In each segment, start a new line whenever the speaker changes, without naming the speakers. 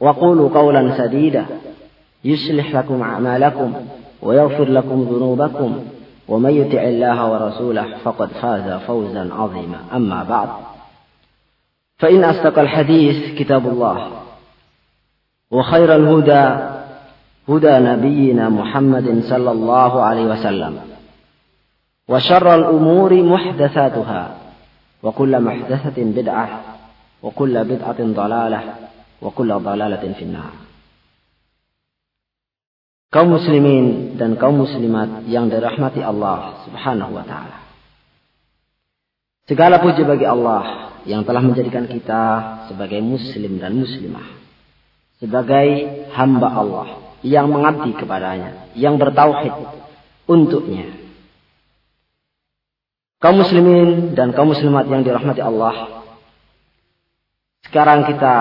وقولوا قولا سديدا. يصلح لكم أعمالكم ويغفر لكم ذنوبكم. ومن يطع الله ورسوله فقد فاز فوزا عظيما. أما بعد فإن أصدق الحديث كتاب الله وخير الهدى هدى نبينا محمد صلى الله عليه وسلم وشر الأمور محدثاتها وكل محدثة بدعة وكل بدعة ضلالة wa kulla dalalatin finnar. Kaum muslimin dan kaum muslimat yang dirahmati Allah Subhanahu wa taala. Segala puji bagi Allah yang telah menjadikan kita sebagai muslim dan muslimah. Sebagai hamba Allah yang mengabdi kepadanya, yang bertauhid untuknya. Kaum muslimin dan kaum muslimat yang dirahmati Allah. Sekarang kita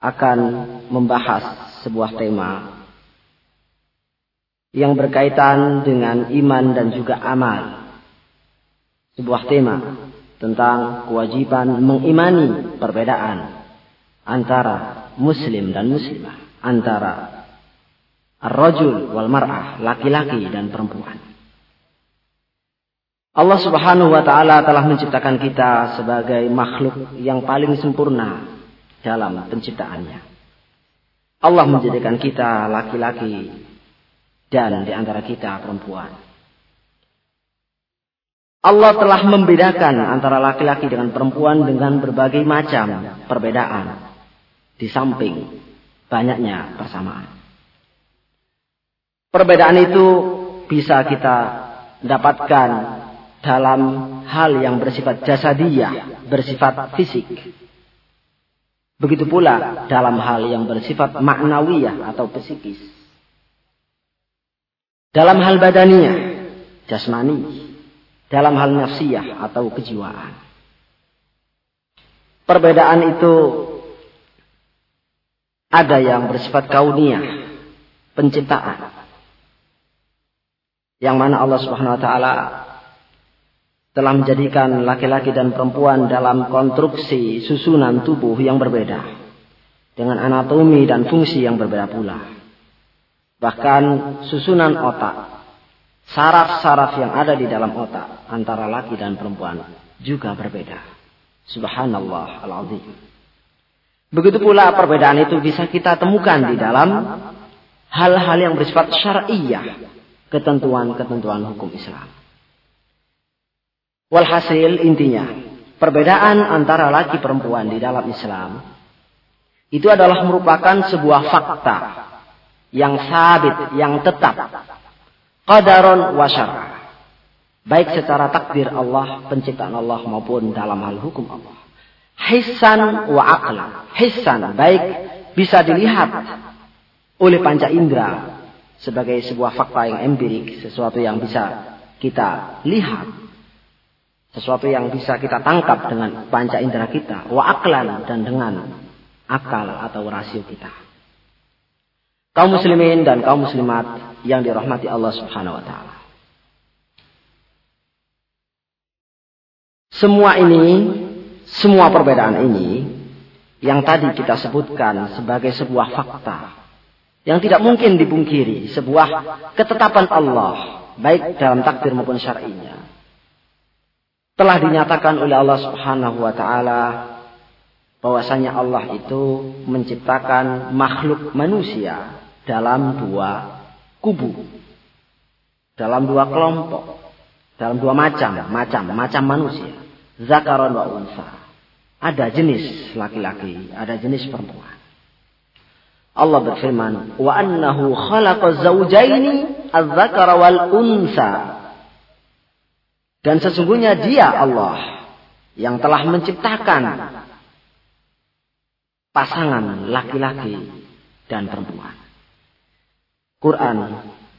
akan membahas sebuah tema yang berkaitan dengan iman dan juga amal. Sebuah tema tentang kewajiban mengimani perbedaan antara muslim dan muslimah, antara ar-rajul wal mar'ah, laki-laki dan perempuan. Allah Subhanahu wa taala telah menciptakan kita sebagai makhluk yang paling sempurna dalam penciptaannya. Allah menjadikan kita laki-laki dan di antara kita perempuan. Allah telah membedakan antara laki-laki dengan perempuan dengan berbagai macam perbedaan di samping banyaknya persamaan. Perbedaan itu bisa kita dapatkan dalam hal yang bersifat jasadiyah, bersifat fisik. Begitu pula dalam hal yang bersifat maknawiyah atau psikis. Dalam hal badaniyah, jasmani. Dalam hal nafsiyah atau kejiwaan. Perbedaan itu ada yang bersifat kauniyah, penciptaan. Yang mana Allah Subhanahu wa taala telah menjadikan laki-laki dan perempuan dalam konstruksi susunan tubuh yang berbeda dengan anatomi dan fungsi yang berbeda pula. Bahkan susunan otak, saraf-saraf yang ada di dalam otak antara laki dan perempuan juga berbeda. Subhanallah al-azim. Begitu pula perbedaan itu bisa kita temukan di dalam hal-hal yang bersifat syariah, ketentuan-ketentuan hukum Islam. Walhasil intinya, perbedaan antara laki perempuan di dalam Islam itu adalah merupakan sebuah fakta yang sabit, yang tetap. Qadaron wa Baik secara takdir Allah, penciptaan Allah maupun dalam hal hukum Allah. Hissan wa aqla. Hissan, baik bisa dilihat oleh panca indera sebagai sebuah fakta yang empirik, sesuatu yang bisa kita lihat sesuatu yang bisa kita tangkap dengan panca indera kita. Wa aklan dan dengan akal atau rasio kita. Kaum muslimin dan kaum muslimat yang dirahmati Allah subhanahu wa ta'ala. Semua ini, semua perbedaan ini, yang tadi kita sebutkan sebagai sebuah fakta. Yang tidak mungkin dibungkiri, sebuah ketetapan Allah, baik dalam takdir maupun syar'inya telah dinyatakan oleh Allah Subhanahu wa taala bahwasanya Allah itu menciptakan makhluk manusia dalam dua kubu, dalam dua kelompok, dalam dua macam, macam, macam manusia, zakaron wa unsa. Ada jenis laki-laki, ada jenis perempuan. Allah berfirman, "Wa annahu khalaqa zawjaini adz-dzakara wal unsa." Dan sesungguhnya Dia Allah yang telah menciptakan pasangan laki-laki dan perempuan. Quran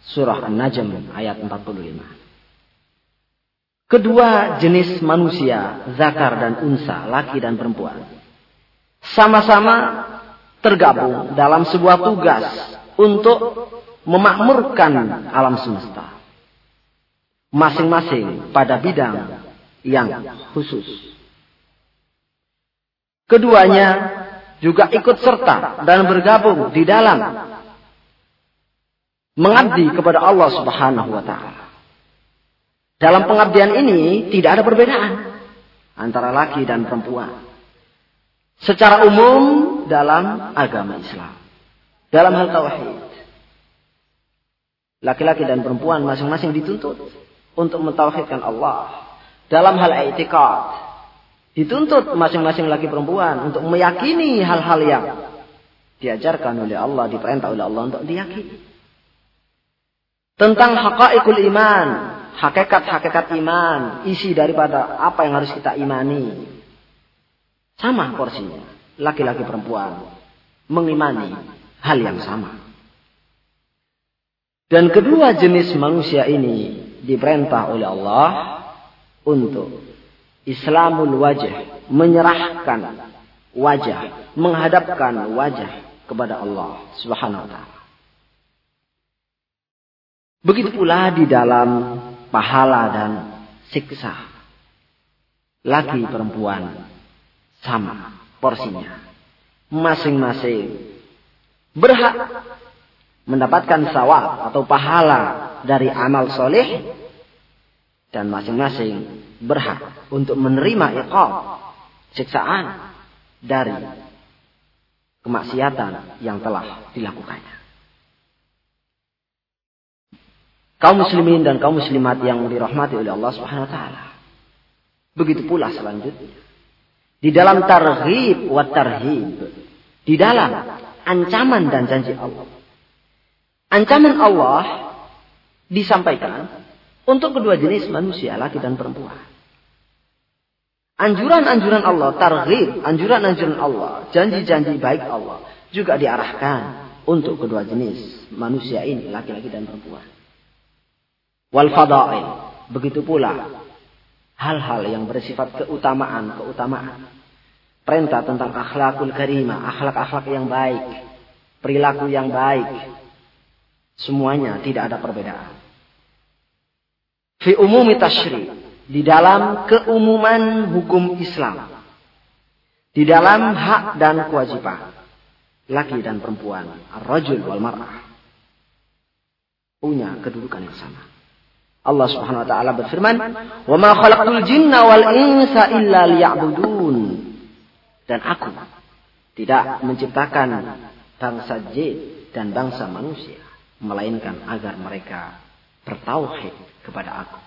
surah An-Najm ayat 45. Kedua jenis manusia, zakar dan unsa, laki dan perempuan, sama-sama tergabung dalam sebuah tugas untuk memakmurkan alam semesta. Masing-masing pada bidang yang khusus. Keduanya juga ikut serta dan bergabung di dalam mengabdi kepada Allah Subhanahu wa taala. Dalam pengabdian ini tidak ada perbedaan antara laki dan perempuan. Secara umum dalam agama Islam. Dalam hal tauhid. Laki-laki dan perempuan masing-masing dituntut untuk mentauhidkan Allah. Dalam hal etikad Dituntut masing-masing laki perempuan untuk meyakini hal-hal yang diajarkan oleh Allah, diperintah oleh Allah untuk diyakini. Tentang haqaiqul iman, hakikat-hakikat iman, isi daripada apa yang harus kita imani. Sama porsinya, laki-laki perempuan mengimani hal yang sama. Dan kedua jenis manusia ini diperintah oleh Allah untuk Islamul wajah, menyerahkan wajah, menghadapkan wajah kepada Allah Subhanahu wa taala. Begitu pula di dalam pahala dan siksa. Laki perempuan sama porsinya. Masing-masing berhak mendapatkan sawab atau pahala dari amal soleh dan masing-masing berhak untuk menerima iqab siksaan dari kemaksiatan yang telah dilakukannya. Kaum muslimin dan kaum muslimat yang dirahmati oleh Allah Subhanahu wa taala. Begitu pula selanjutnya. Di dalam targhib wa tarhib. Di dalam ancaman dan janji Allah. Ancaman Allah disampaikan untuk kedua jenis manusia, laki dan perempuan. Anjuran-anjuran Allah, targhib, anjuran-anjuran Allah, janji-janji baik Allah juga diarahkan untuk kedua jenis manusia ini, laki-laki dan perempuan. Wal fadail, begitu pula hal-hal yang bersifat keutamaan, keutamaan. Perintah tentang akhlakul karimah, akhlak-akhlak yang baik, perilaku yang baik. Semuanya tidak ada perbedaan. Fi umumi tashri di dalam keumuman hukum Islam. Di dalam hak dan kewajiban laki dan perempuan ar-rajul wal mar'ah. Punya kedudukan yang sama. Allah Subhanahu wa taala berfirman wa ma khalaqtul jinna wal insa illa liya'budun. Dan aku tidak menciptakan bangsa jin dan bangsa manusia melainkan agar mereka bertauhid kepada aku.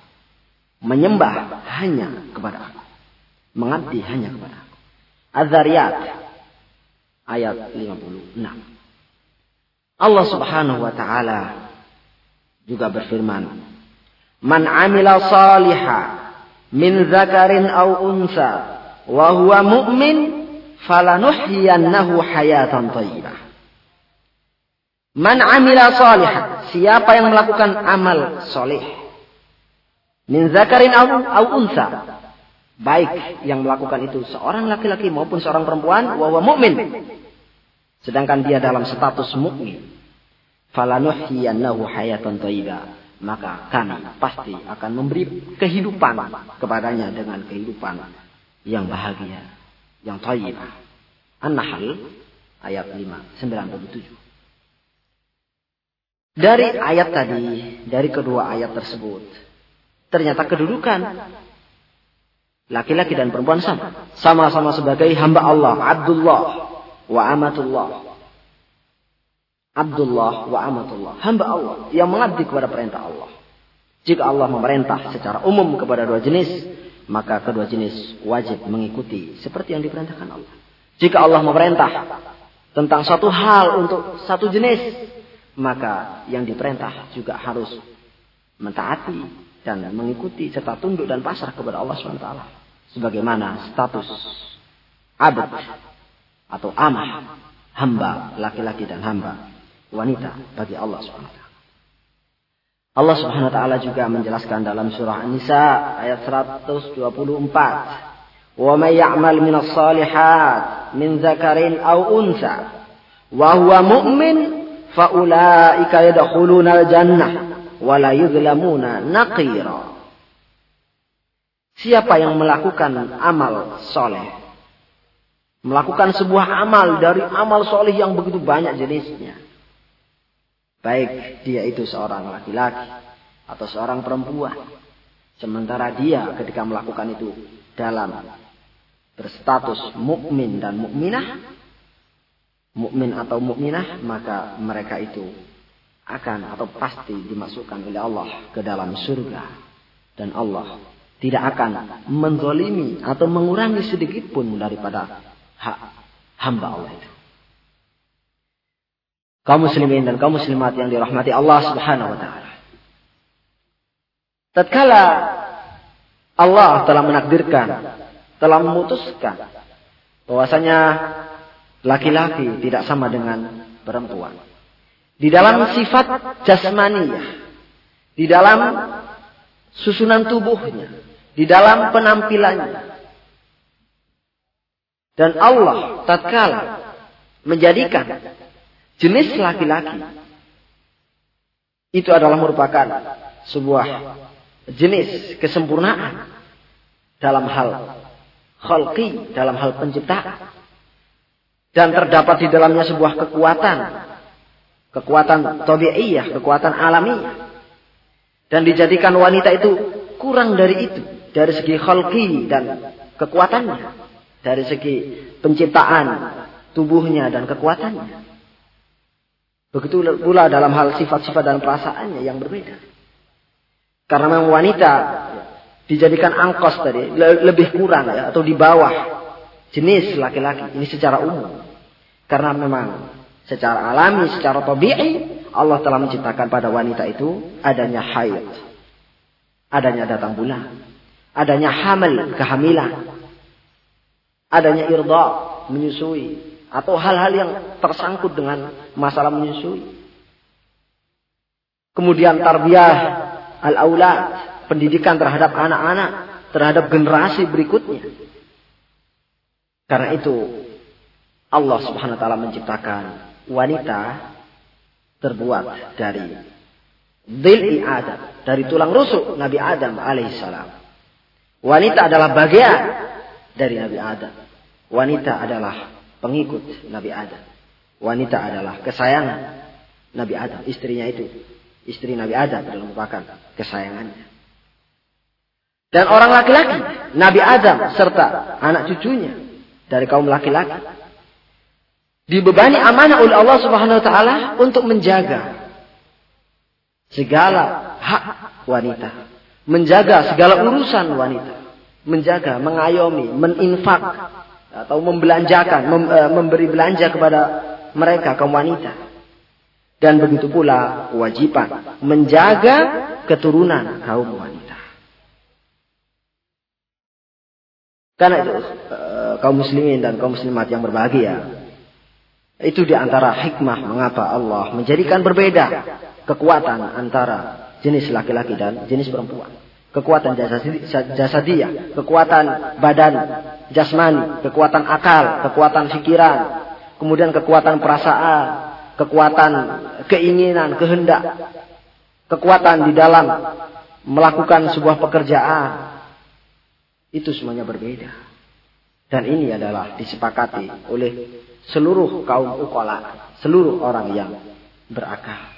Menyembah hanya kepada aku. Mengabdi hanya kepada aku. Az-Zariyat ayat 56. Allah Subhanahu wa taala juga berfirman, "Man 'amila saliha min dzakarin aw unsa wa huwa mu'min falanuhyiyannahu hayatan thayyibah." Man 'amila salihan, siapa yang melakukan amal soleh Min zakarin au unsa. Baik yang melakukan itu seorang laki-laki maupun seorang perempuan wa mu'min. Sedangkan dia dalam status mukmin. Falanuhyiyannahu hayatan thayyibah. Maka kami pasti akan memberi kehidupan kepadanya dengan kehidupan yang bahagia, yang thayyibah. An-Nahl ayat 5 97. Dari ayat tadi, dari kedua ayat tersebut, ternyata kedudukan Laki-laki dan perempuan sama. Sama-sama sebagai hamba Allah. Abdullah wa amatullah. Abdullah wa amatullah. Hamba Allah yang mengabdi kepada perintah Allah. Jika Allah memerintah secara umum kepada dua jenis, maka kedua jenis wajib mengikuti seperti yang diperintahkan Allah. Jika Allah memerintah tentang satu hal untuk satu jenis, maka yang diperintah juga harus mentaati dan mengikuti serta tunduk dan pasrah kepada Allah SWT. Sebagaimana status abad atau amah, hamba laki-laki dan hamba wanita bagi Allah SWT. Allah Subhanahu wa taala juga menjelaskan dalam surah An-Nisa ayat 124. "Wa may ya'mal minas salihat min dzakarin aw unsa wa huwa mu'min fa ulaika yadkhuluna al-jannah wa la yuzlamuna naqira." Siapa yang melakukan amal soleh, melakukan sebuah amal dari amal soleh yang begitu banyak jenisnya, Baik dia itu seorang laki-laki atau seorang perempuan. Sementara dia ketika melakukan itu dalam berstatus mukmin dan mukminah, mukmin atau mukminah, maka mereka itu akan atau pasti dimasukkan oleh Allah ke dalam surga. Dan Allah tidak akan menzolimi atau mengurangi sedikit pun daripada hak hamba Allah itu kaum muslimin dan kaum muslimat yang dirahmati Allah Subhanahu wa taala. Tatkala Allah telah menakdirkan, telah memutuskan bahwasanya laki-laki tidak sama dengan perempuan. Di dalam sifat jasmaniyah, di dalam susunan tubuhnya, di dalam penampilannya. Dan Allah tatkala menjadikan jenis laki-laki itu adalah merupakan sebuah jenis kesempurnaan dalam hal khalqi, dalam hal penciptaan. Dan terdapat di dalamnya sebuah kekuatan. Kekuatan tabi'iyah, kekuatan alamiah. Dan dijadikan wanita itu kurang dari itu. Dari segi khalqi dan kekuatannya. Dari segi penciptaan tubuhnya dan kekuatannya. Begitu pula dalam hal sifat-sifat dan perasaannya yang berbeda. Karena memang wanita dijadikan angkos tadi lebih kurang ya, atau di bawah jenis laki-laki ini secara umum. Karena memang secara alami, secara tabii Allah telah menciptakan pada wanita itu adanya haid. Adanya datang bulan. Adanya hamil, kehamilan. Adanya irda, menyusui atau hal-hal yang tersangkut dengan masalah menyusui. Kemudian tarbiyah al-aulad, pendidikan terhadap anak-anak, terhadap generasi berikutnya. Karena itu Allah Subhanahu wa taala menciptakan wanita terbuat dari dhil'i Adam, dari tulang rusuk Nabi Adam alaihissalam. Wanita adalah bagian dari Nabi Adam. Wanita adalah pengikut Nabi Adam. Wanita adalah kesayangan Nabi Adam, istrinya itu. Istri Nabi Adam adalah merupakan kesayangannya. Dan orang laki-laki, Nabi Adam serta anak cucunya dari kaum laki-laki dibebani amanah oleh Allah Subhanahu wa taala untuk menjaga segala hak wanita, menjaga segala urusan wanita, menjaga, mengayomi, meninfak atau membelanjakan, mem, e, memberi belanja kepada mereka kaum wanita. Dan begitu pula kewajiban menjaga keturunan kaum wanita. Karena itu e, kaum muslimin dan kaum muslimat yang berbahagia itu di antara hikmah mengapa Allah menjadikan berbeda kekuatan antara jenis laki-laki dan jenis perempuan kekuatan jasadiyah, kekuatan badan jasmani, kekuatan akal, kekuatan pikiran, kemudian kekuatan perasaan, kekuatan keinginan, kehendak, kekuatan di dalam melakukan sebuah pekerjaan. Itu semuanya berbeda. Dan ini adalah disepakati oleh seluruh kaum ukola, seluruh orang yang berakal.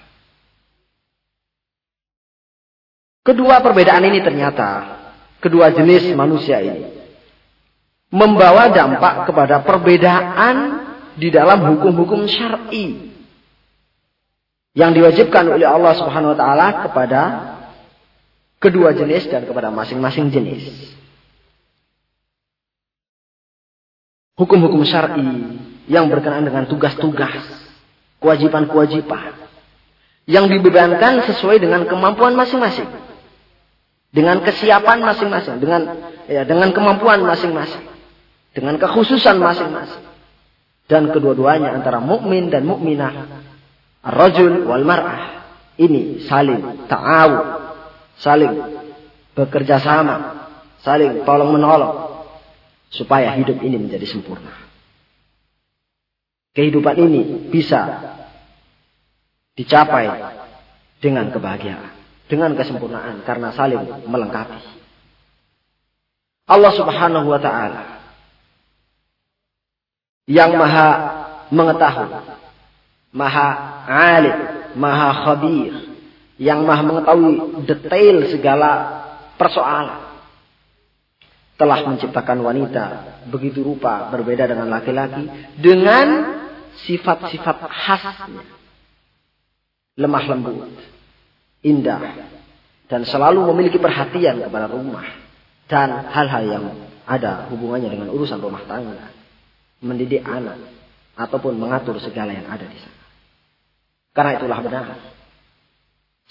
Kedua perbedaan ini ternyata kedua jenis manusia ini
membawa dampak kepada perbedaan di dalam hukum-hukum syar'i yang diwajibkan oleh Allah Subhanahu wa taala kepada kedua jenis dan kepada masing-masing jenis. Hukum-hukum syar'i yang berkenaan dengan tugas-tugas, kewajiban-kewajiban yang dibebankan sesuai dengan kemampuan masing-masing. Dengan kesiapan masing-masing, dengan ya, dengan kemampuan masing-masing, dengan kekhususan masing-masing. Dan kedua-duanya antara mukmin dan mukminah, rajul wal mar'ah ini saling ta'awun, saling bekerja sama, saling tolong menolong supaya hidup ini menjadi sempurna. Kehidupan ini bisa dicapai dengan kebahagiaan, dengan kesempurnaan karena saling melengkapi. Allah Subhanahu wa taala yang maha mengetahui, maha alim, maha khabir, yang maha mengetahui detail segala persoalan. Telah menciptakan wanita begitu rupa berbeda dengan laki-laki dengan sifat-sifat khasnya lemah lembut, indah, dan selalu memiliki perhatian kepada rumah dan hal-hal yang ada hubungannya dengan urusan rumah tangga, mendidik anak, ataupun mengatur segala yang ada di sana. Karena itulah benar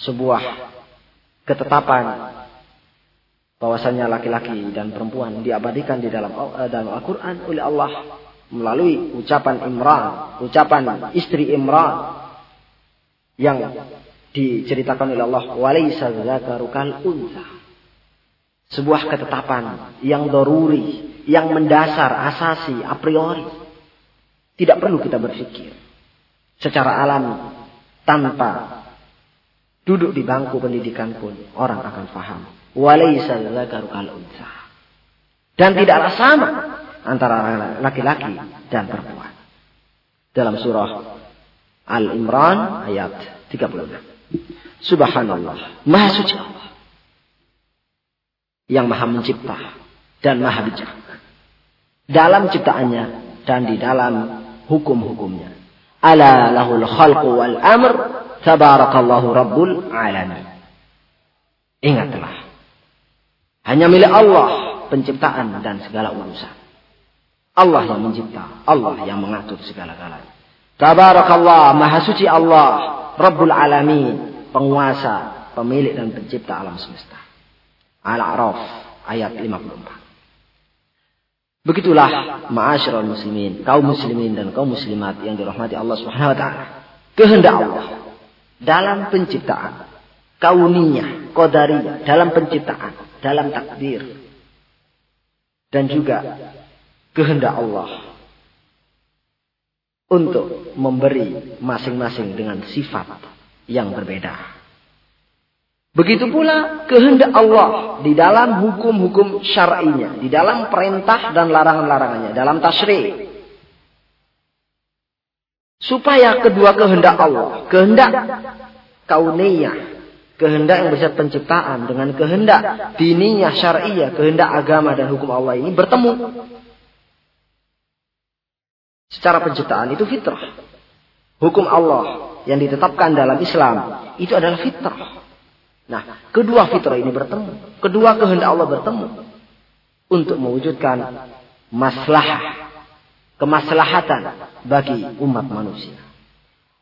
sebuah ketetapan bahwasanya laki-laki dan perempuan diabadikan di dalam eh, dalam Al-Qur'an oleh Allah melalui ucapan Imran, ucapan istri Imran yang diceritakan oleh Allah walaysa dzakaru kal unsa sebuah ketetapan yang doruri yang mendasar asasi a priori. Tidak perlu kita berpikir secara alami tanpa duduk di bangku pendidikan pun orang akan faham. Walaysa dzakaru kal unsa dan tidaklah sama antara laki-laki dan perempuan dalam surah Al-Imran ayat 36. Subhanallah, Maha suci Allah. Yang Maha mencipta dan Maha bijak. Dalam ciptaannya dan di dalam hukum-hukumnya. Ala lahul khalqu wal amr, tabarakallahu rabbul alamin. Ingatlah. Hanya milik Allah penciptaan dan segala urusan. Allah yang mencipta, Allah yang mengatur segala-galanya. Tabarakallah, maha suci Allah, Rabbul Alamin, penguasa, pemilik dan pencipta alam semesta. Al-A'raf ayat 54. Begitulah ma'asyiral muslimin, kaum muslimin dan kaum muslimat yang dirahmati Allah Subhanahu wa taala. Kehendak Allah dalam penciptaan, kauniyah, qadariyah, dalam penciptaan, dalam takdir. Dan juga kehendak Allah untuk memberi masing-masing dengan sifat yang berbeda. Begitu pula kehendak Allah di dalam hukum-hukum syar'inya, di dalam perintah dan larangan-larangannya, dalam tasri. Supaya kedua kehendak Allah, kehendak kauniyah, kehendak yang bersifat penciptaan dengan kehendak diniyah syar'iyah, kehendak agama dan hukum Allah ini bertemu secara penciptaan itu fitrah. Hukum Allah yang ditetapkan dalam Islam itu adalah fitrah. Nah, kedua fitrah ini bertemu, kedua kehendak Allah bertemu untuk mewujudkan maslahah, kemaslahatan bagi umat manusia.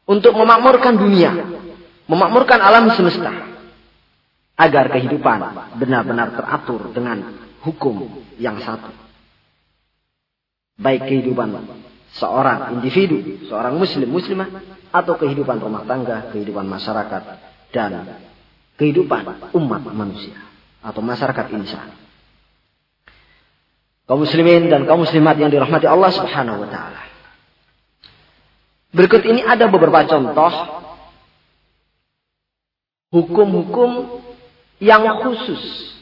Untuk memakmurkan dunia, memakmurkan alam semesta agar kehidupan benar-benar teratur dengan hukum yang satu. Baik kehidupan seorang individu, seorang muslim, muslimah, atau kehidupan rumah tangga, kehidupan masyarakat, dan kehidupan umat manusia atau masyarakat insan. Kaum muslimin dan kaum muslimat yang dirahmati Allah Subhanahu wa taala. Berikut ini ada beberapa contoh hukum-hukum yang khusus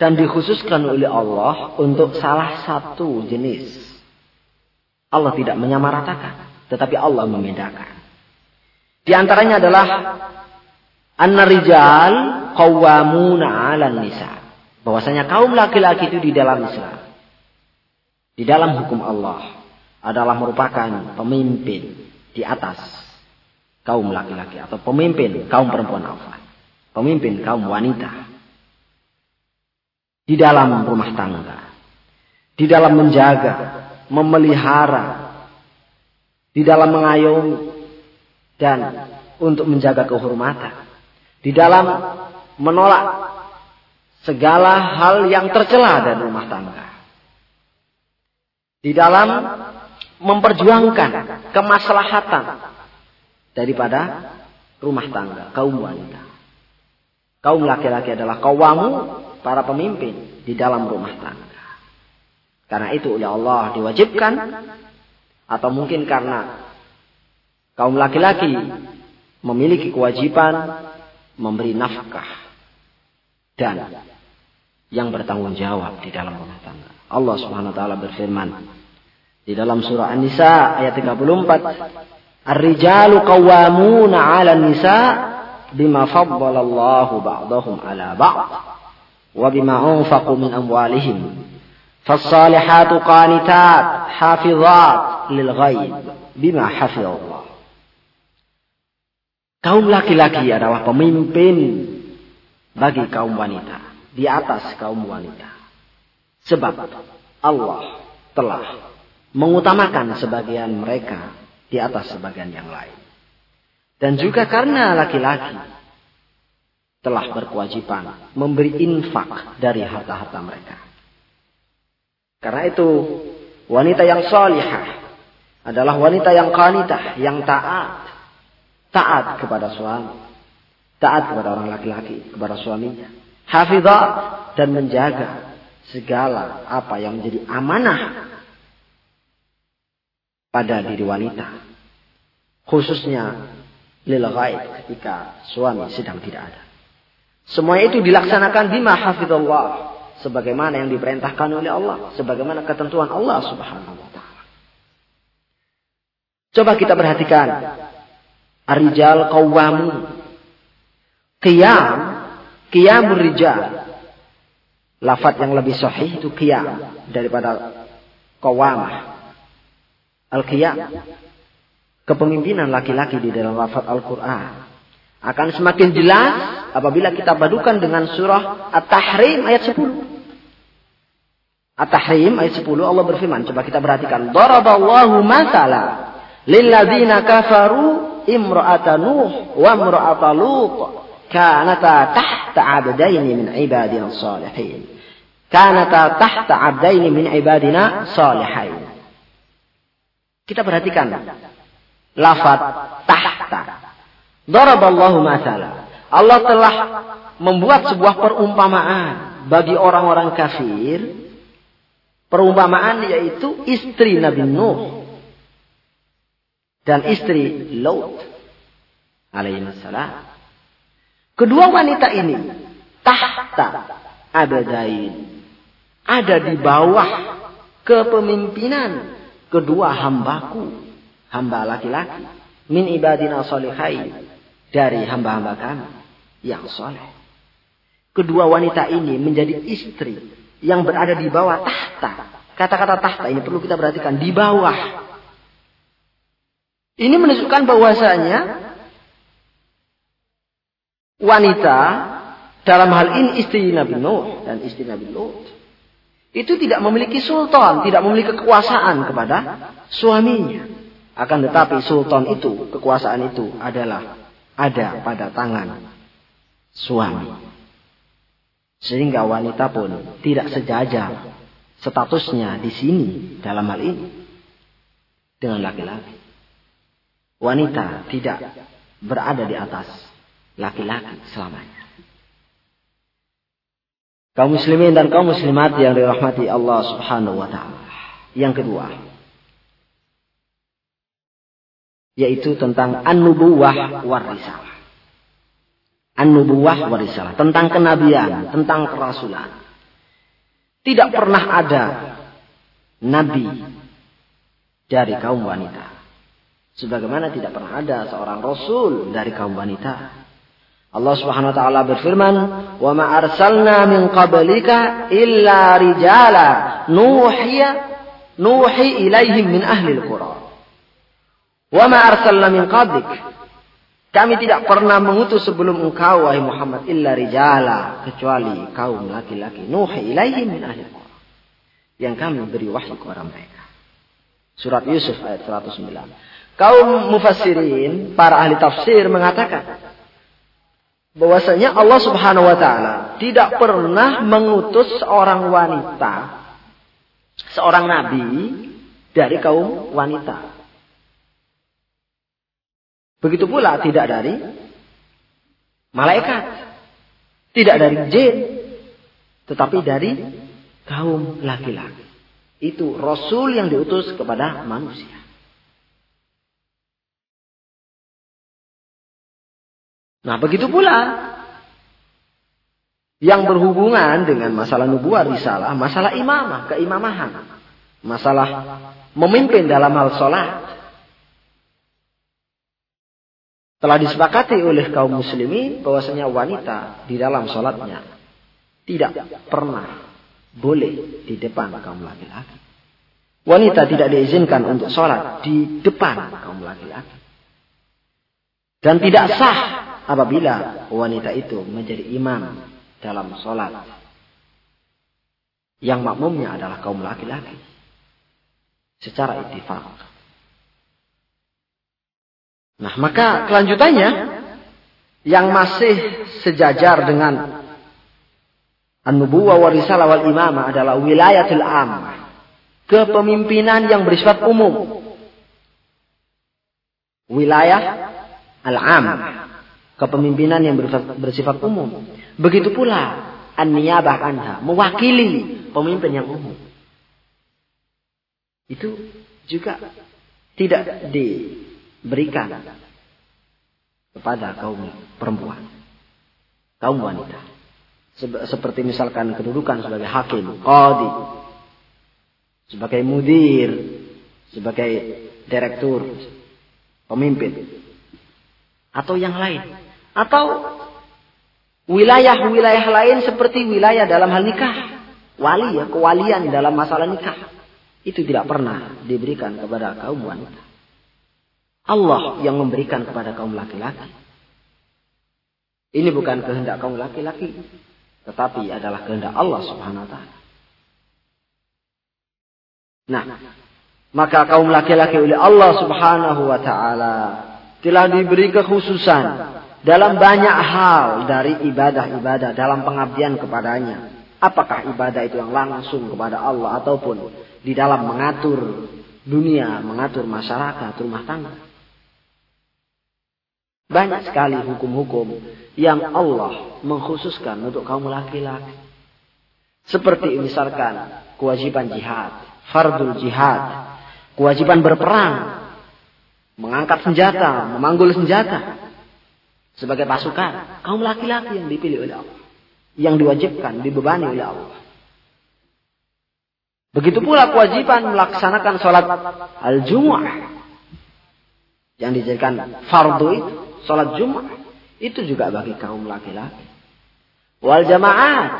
dan dikhususkan oleh Allah untuk salah satu jenis. Allah tidak menyamaratakan, tetapi Allah membedakan. Di antaranya adalah an-rijal qawwamuna 'alan nisa. bahwasanya kaum laki-laki itu di dalam Islam, di dalam hukum Allah adalah merupakan pemimpin di atas kaum laki-laki atau pemimpin kaum perempuan alfa, pemimpin kaum wanita di dalam rumah tangga, di dalam menjaga, memelihara, di dalam mengayomi dan untuk menjaga kehormatan, di dalam menolak segala hal yang tercela dari rumah tangga. Di dalam memperjuangkan kemaslahatan daripada rumah tangga kaum wanita. Kaum laki-laki adalah kawamu para pemimpin di dalam rumah tangga. Karena itu oleh Allah diwajibkan atau mungkin karena kaum laki-laki memiliki kewajiban memberi nafkah dan yang bertanggung jawab di dalam rumah tangga. Allah Subhanahu wa taala berfirman di dalam surah An-Nisa ayat 34, "Ar-rijalu qawwamuna 'ala an-nisa bima faddalallahu ba'dahum 'ala ba'd wa bima anfaqu min amwalihim." فالصالحات قانتات حافظات للغيب بما حفظ Allah. Kaum laki-laki adalah pemimpin bagi kaum wanita di atas kaum wanita. Sebab Allah telah mengutamakan sebagian mereka di atas sebagian yang lain. Dan juga karena laki-laki telah berkewajiban memberi infak dari harta-harta mereka. Karena itu wanita yang salihah adalah wanita yang qanitah, yang taat. Taat kepada suami. Taat kepada orang laki-laki, kepada suaminya. Hafizah dan menjaga segala apa yang menjadi amanah pada diri wanita. Khususnya lil ketika suami sedang tidak ada. Semua itu dilaksanakan bima hafizallah sebagaimana yang diperintahkan oleh Allah, sebagaimana ketentuan Allah Subhanahu wa taala. Coba kita perhatikan Ar-rijal qawwamun. Qiyam, qiyamur rijal. Lafat yang lebih sahih itu qiyam daripada qawamah. Al-qiyam. Kepemimpinan laki-laki di dalam lafaz Al-Quran. Akan semakin jelas apabila kita padukan dengan surah At-Tahrim ayat 10. At-Tahrim ayat 10 Allah berfirman. Coba kita perhatikan. Daraballahu masala lilladzina kafaru imra'ata Nuh wa imra'ata Lut kanata tahta 'abdaini min ibadina salihin. Kanata tahta 'abdaini min ibadina salihin. Kita perhatikan lafaz tahta. Daraballahu. Allah telah membuat sebuah perumpamaan bagi orang-orang kafir. Perumpamaan yaitu istri Nabi Nuh dan istri Lot alaihissalam. Kedua wanita ini tahta abadain ada di bawah kepemimpinan kedua hambaku, hamba laki-laki, min ibadina solihai, dari hamba-hamba kami yang soleh. Kedua wanita ini menjadi istri yang berada di bawah tahta. Kata-kata tahta ini perlu kita perhatikan di bawah. Ini menunjukkan bahwasanya wanita dalam hal ini istri Nabi Nuh dan istri Nabi Lut itu tidak memiliki sultan, tidak memiliki kekuasaan kepada suaminya. Akan tetapi sultan itu, kekuasaan itu adalah ada pada tangan suami. Sehingga wanita pun tidak sejajar statusnya di sini dalam hal ini dengan laki-laki. Wanita tidak berada di atas laki-laki selamanya. Kaum muslimin dan kaum muslimat yang dirahmati Allah Subhanahu wa taala. Yang kedua, yaitu tentang an-nubuwah war risalah. An-nubuwah war risalah, tentang kenabian, tentang kerasulan. Tidak pernah ada nabi dari kaum wanita. Sebagaimana tidak pernah ada seorang rasul dari kaum wanita. Allah Subhanahu wa taala berfirman, "Wa ma arsalna min qablika illa rijala nuhiya nuhi ilaihim min ahli al-qura." Wa ma arsalna min qablik kami tidak pernah mengutus sebelum engkau wahai Muhammad illa rijala kecuali kaum laki-laki nuhi ilaihim min ahli. Yang kami beri wahyu kepada mereka. Surat Yusuf ayat 109. Kaum mufassirin, para ahli tafsir mengatakan bahwasanya Allah Subhanahu wa taala tidak pernah mengutus seorang wanita seorang nabi dari kaum wanita. Begitu pula tidak dari malaikat, tidak dari jin, tetapi dari kaum laki-laki. Itu rasul yang diutus kepada manusia. Nah begitu pula yang berhubungan dengan masalah nubuah risalah, masalah imamah, keimamahan, masalah memimpin dalam hal sholat. Telah disepakati oleh kaum muslimin bahwasanya wanita di dalam sholatnya tidak pernah boleh di depan kaum laki-laki. Wanita tidak diizinkan untuk sholat di depan kaum laki-laki. Dan tidak sah apabila wanita itu menjadi imam dalam sholat yang makmumnya adalah kaum laki-laki secara ittifaq. Nah, maka kelanjutannya yang masih sejajar dengan an-nubuwah wa risalah wal imamah adalah wilayatul am. Kepemimpinan yang bersifat umum. Wilayah al-am kepemimpinan yang bersifat umum. Begitu pula an-niyabah anha, mewakili pemimpin yang umum. Itu juga tidak diberikan kepada kaum perempuan, kaum wanita. Seperti misalkan kedudukan sebagai hakim, qadi, sebagai mudir, sebagai direktur, pemimpin, atau yang lain. Atau wilayah-wilayah lain seperti wilayah dalam hal nikah. Wali ya, kewalian dalam masalah nikah. Itu tidak pernah diberikan kepada kaum wanita. Allah yang memberikan kepada kaum laki-laki. Ini bukan kehendak kaum laki-laki. Tetapi adalah kehendak Allah subhanahu wa ta'ala. Nah, maka kaum laki-laki oleh Allah subhanahu wa ta'ala telah diberi kekhususan dalam banyak hal dari ibadah-ibadah dalam pengabdian kepadanya. Apakah ibadah itu yang langsung kepada Allah ataupun di dalam mengatur dunia, mengatur masyarakat, rumah tangga. Banyak sekali hukum-hukum yang Allah mengkhususkan untuk kaum laki-laki. Seperti misalkan kewajiban jihad, fardul jihad, kewajiban berperang, mengangkat senjata, memanggul senjata, sebagai pasukan. Kaum laki-laki yang dipilih oleh Allah yang diwajibkan dibebani oleh Allah. Begitu pula kewajiban melaksanakan sholat al-jumu'ah yang dijadikan fardu itu sholat Jumat itu juga bagi kaum laki-laki wal jamaat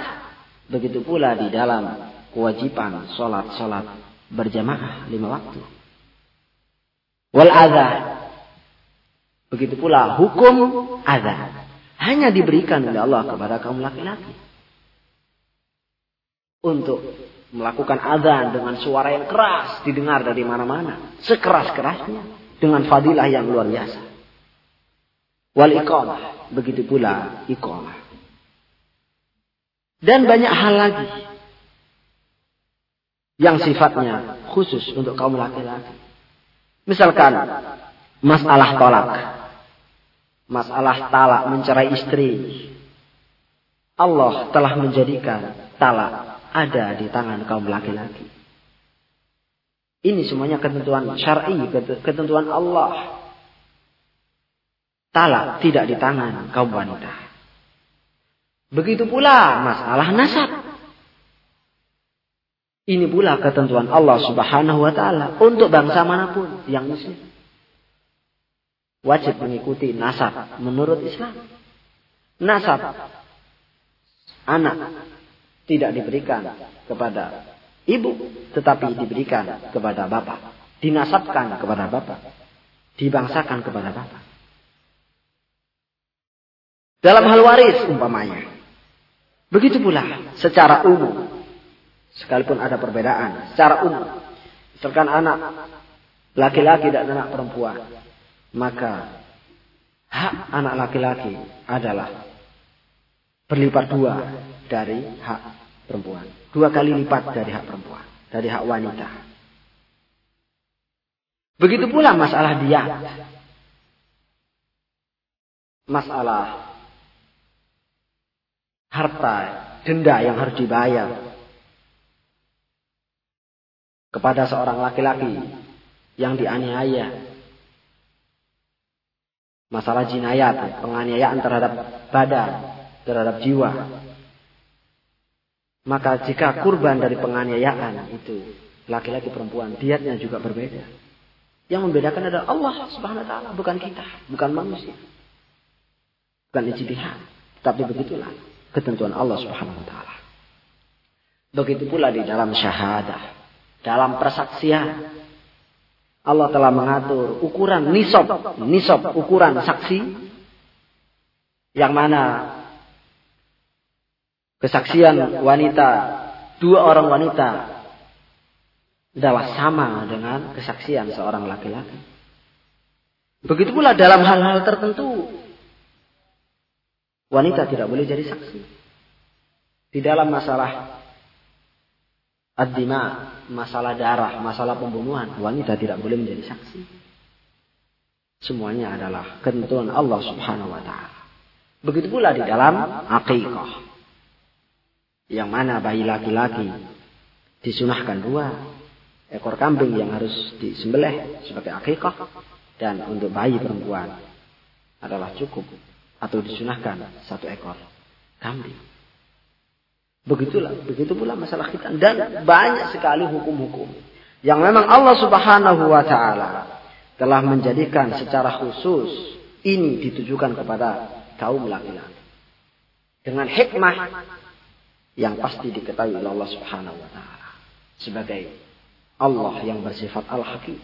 begitu pula di dalam kewajiban sholat-sholat berjamaah lima waktu wal adhan Begitu pula hukum azan. Hanya diberikan oleh Allah kepada kaum laki-laki. Untuk melakukan azan dengan suara yang keras didengar dari mana-mana. Sekeras-kerasnya. Dengan fadilah yang luar biasa. Wal iqamah. Begitu pula iqamah. Dan banyak hal lagi. Yang sifatnya khusus untuk kaum laki-laki. Misalkan masalah tolak masalah talak mencerai istri. Allah telah menjadikan talak ada di tangan kaum laki-laki. Ini semuanya ketentuan syar'i, ketentuan Allah. Talak tidak di tangan kaum wanita. Begitu pula masalah nasab. Ini pula ketentuan Allah Subhanahu wa taala untuk bangsa mana pun yang muslim wajib mengikuti nasab menurut Islam. nasab anak tidak diberikan kepada ibu, tetapi diberikan kepada bapak. Dinasabkan kepada bapak. Dibangsakan kepada bapak. Dalam hal waris umpamanya. Begitu pula secara umum. Sekalipun ada perbedaan. Secara umum. Misalkan anak laki-laki dan anak perempuan. Maka hak anak laki-laki adalah berlipat dua dari hak perempuan. Dua kali lipat dari hak perempuan, dari hak wanita. Begitu pula masalah dia. Masalah harta, denda yang harus dibayar kepada seorang laki-laki yang dianiaya. Masalah jinayat, penganiayaan terhadap badan, terhadap jiwa. Maka jika kurban dari penganiayaan itu laki-laki perempuan, diatnya juga berbeda. Yang membedakan adalah Allah Subhanahu wa taala, bukan kita, bukan manusia. Bukan ijtihad, tapi begitulah ketentuan Allah Subhanahu wa taala. Begitu pula di dalam syahadah, dalam persaksian. Allah telah mengatur ukuran nisab, nisab ukuran saksi yang mana kesaksian wanita, dua orang wanita adalah sama dengan kesaksian seorang laki-laki. Begitu pula dalam hal-hal tertentu, wanita tidak boleh jadi saksi. Di dalam masalah ad masalah darah, masalah pembunuhan, wanita tidak boleh menjadi saksi. Semuanya adalah ketentuan Allah Subhanahu wa taala. Begitu pula di dalam akikah. Yang mana bayi laki-laki disunahkan dua ekor kambing yang harus disembelih sebagai akikah dan untuk bayi perempuan adalah cukup atau disunahkan satu ekor kambing. Begitulah, begitu pula masalah kita dan banyak sekali hukum-hukum yang memang Allah Subhanahu wa taala telah menjadikan secara khusus ini ditujukan kepada kaum laki-laki. Dengan hikmah yang pasti diketahui oleh Allah Subhanahu wa taala sebagai Allah yang bersifat Al-Hakim.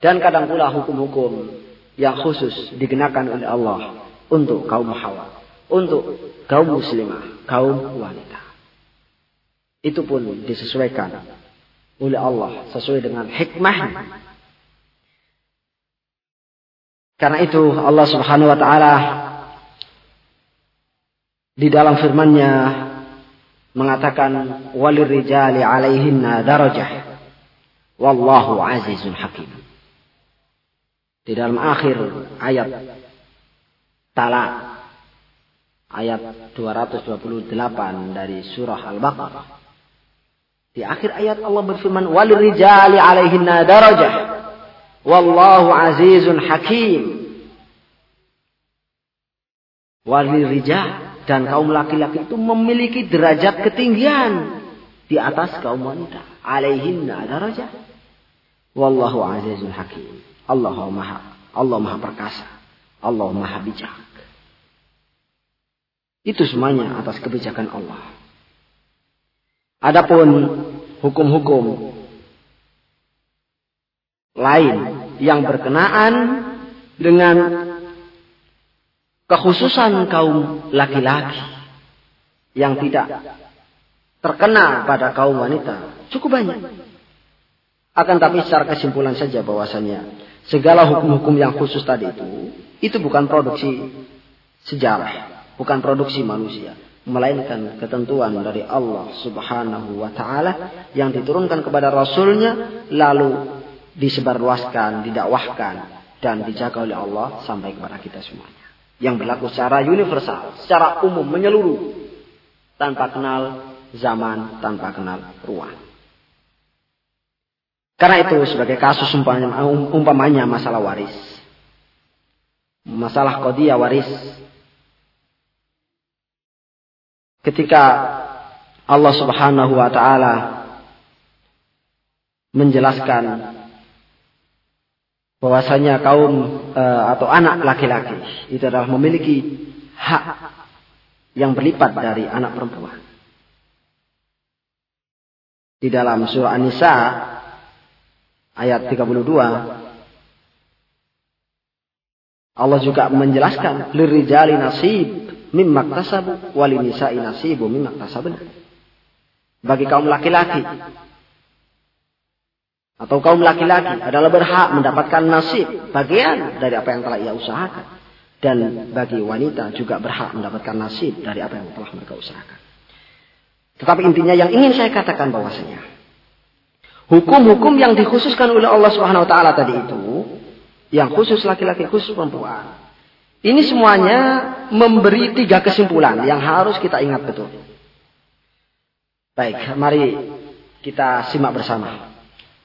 Dan kadang pula hukum-hukum yang khusus digunakan oleh Allah untuk kaum hawa, untuk kaum muslimah, kaum wanita. Itu pun disesuaikan oleh Allah sesuai dengan hikmah. Karena itu Allah Subhanahu wa taala di dalam firman-Nya mengatakan walir rijali alaihinna darajah wallahu azizun hakim. Di dalam akhir ayat Talak ayat 228 dari surah Al-Baqarah. Di akhir ayat Allah berfirman walir rijali alaihinna darajah wallahu azizun hakim. Walir rijal dan kaum laki-laki itu memiliki derajat ketinggian di atas kaum wanita. Alaihinna darajat. Wallahu azizul hakim. Allah maha, Allah maha perkasa. Allah maha bijak. Itu semuanya atas kebijakan Allah. Adapun hukum-hukum lain yang berkenaan dengan kekhususan kaum laki-laki yang tidak terkena pada kaum wanita cukup banyak. Akan tapi secara kesimpulan saja bahwasanya segala hukum-hukum yang khusus tadi itu itu bukan produksi sejarah, bukan produksi manusia, melainkan ketentuan dari Allah Subhanahu wa taala yang diturunkan kepada rasulnya lalu disebarluaskan, didakwahkan dan dijaga oleh Allah sampai kepada kita semuanya yang berlaku secara universal, secara umum, menyeluruh, tanpa kenal zaman, tanpa kenal ruang. Karena itu sebagai kasus umpamanya, masalah waris. Masalah kodia waris. Ketika Allah subhanahu wa ta'ala menjelaskan bahwasanya kaum e, atau anak laki-laki itu adalah memiliki hak yang berlipat dari anak perempuan. Di dalam surah An-Nisa ayat 32 Allah juga menjelaskan lirijali nasib mimma tasabu walinisai nasibu mimma tasabna. Bagi kaum laki-laki atau kaum laki-laki adalah berhak mendapatkan nasib bagian dari apa yang telah ia usahakan dan bagi wanita juga berhak mendapatkan nasib dari apa yang telah mereka usahakan. Tetapi intinya yang ingin saya katakan bahwasanya hukum-hukum yang dikhususkan oleh Allah Subhanahu wa taala tadi itu yang khusus laki-laki khusus perempuan. Ini semuanya memberi tiga kesimpulan yang harus kita ingat betul. Baik, mari kita simak bersama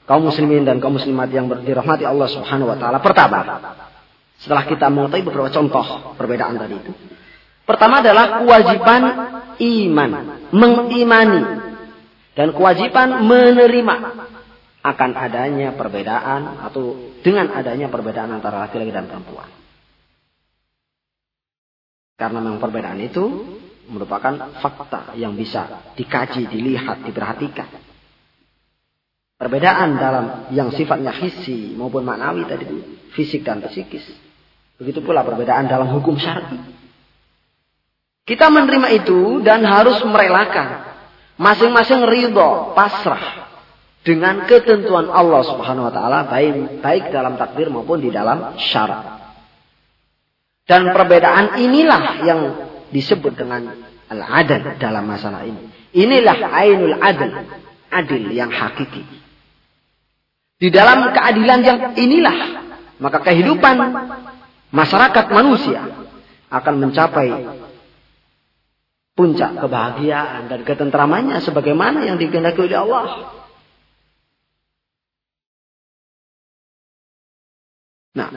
kaum muslimin dan kaum muslimat yang dirahmati Allah Subhanahu wa taala. Pertama, setelah kita mengetahui beberapa contoh perbedaan tadi itu. Pertama adalah kewajiban iman, mengimani dan kewajiban menerima akan adanya perbedaan atau dengan adanya perbedaan antara laki-laki dan perempuan. Karena memang perbedaan itu merupakan fakta yang bisa dikaji, dilihat, diperhatikan. Perbedaan dalam yang sifatnya hissi maupun maknawi tadi fisik dan psikis. Begitu pula perbedaan dalam hukum syar'i. Kita menerima itu dan harus merelakan. Masing-masing ridho, pasrah. Dengan ketentuan Allah subhanahu wa ta'ala. Baik, baik dalam takdir maupun di dalam syarat. Dan perbedaan inilah yang disebut dengan al-adal dalam masalah ini. Inilah ainul adil. Adil yang hakiki. Di dalam keadilan yang inilah, maka kehidupan masyarakat manusia akan mencapai puncak kebahagiaan dan ketentramannya sebagaimana yang dikehendaki oleh Allah. Nah,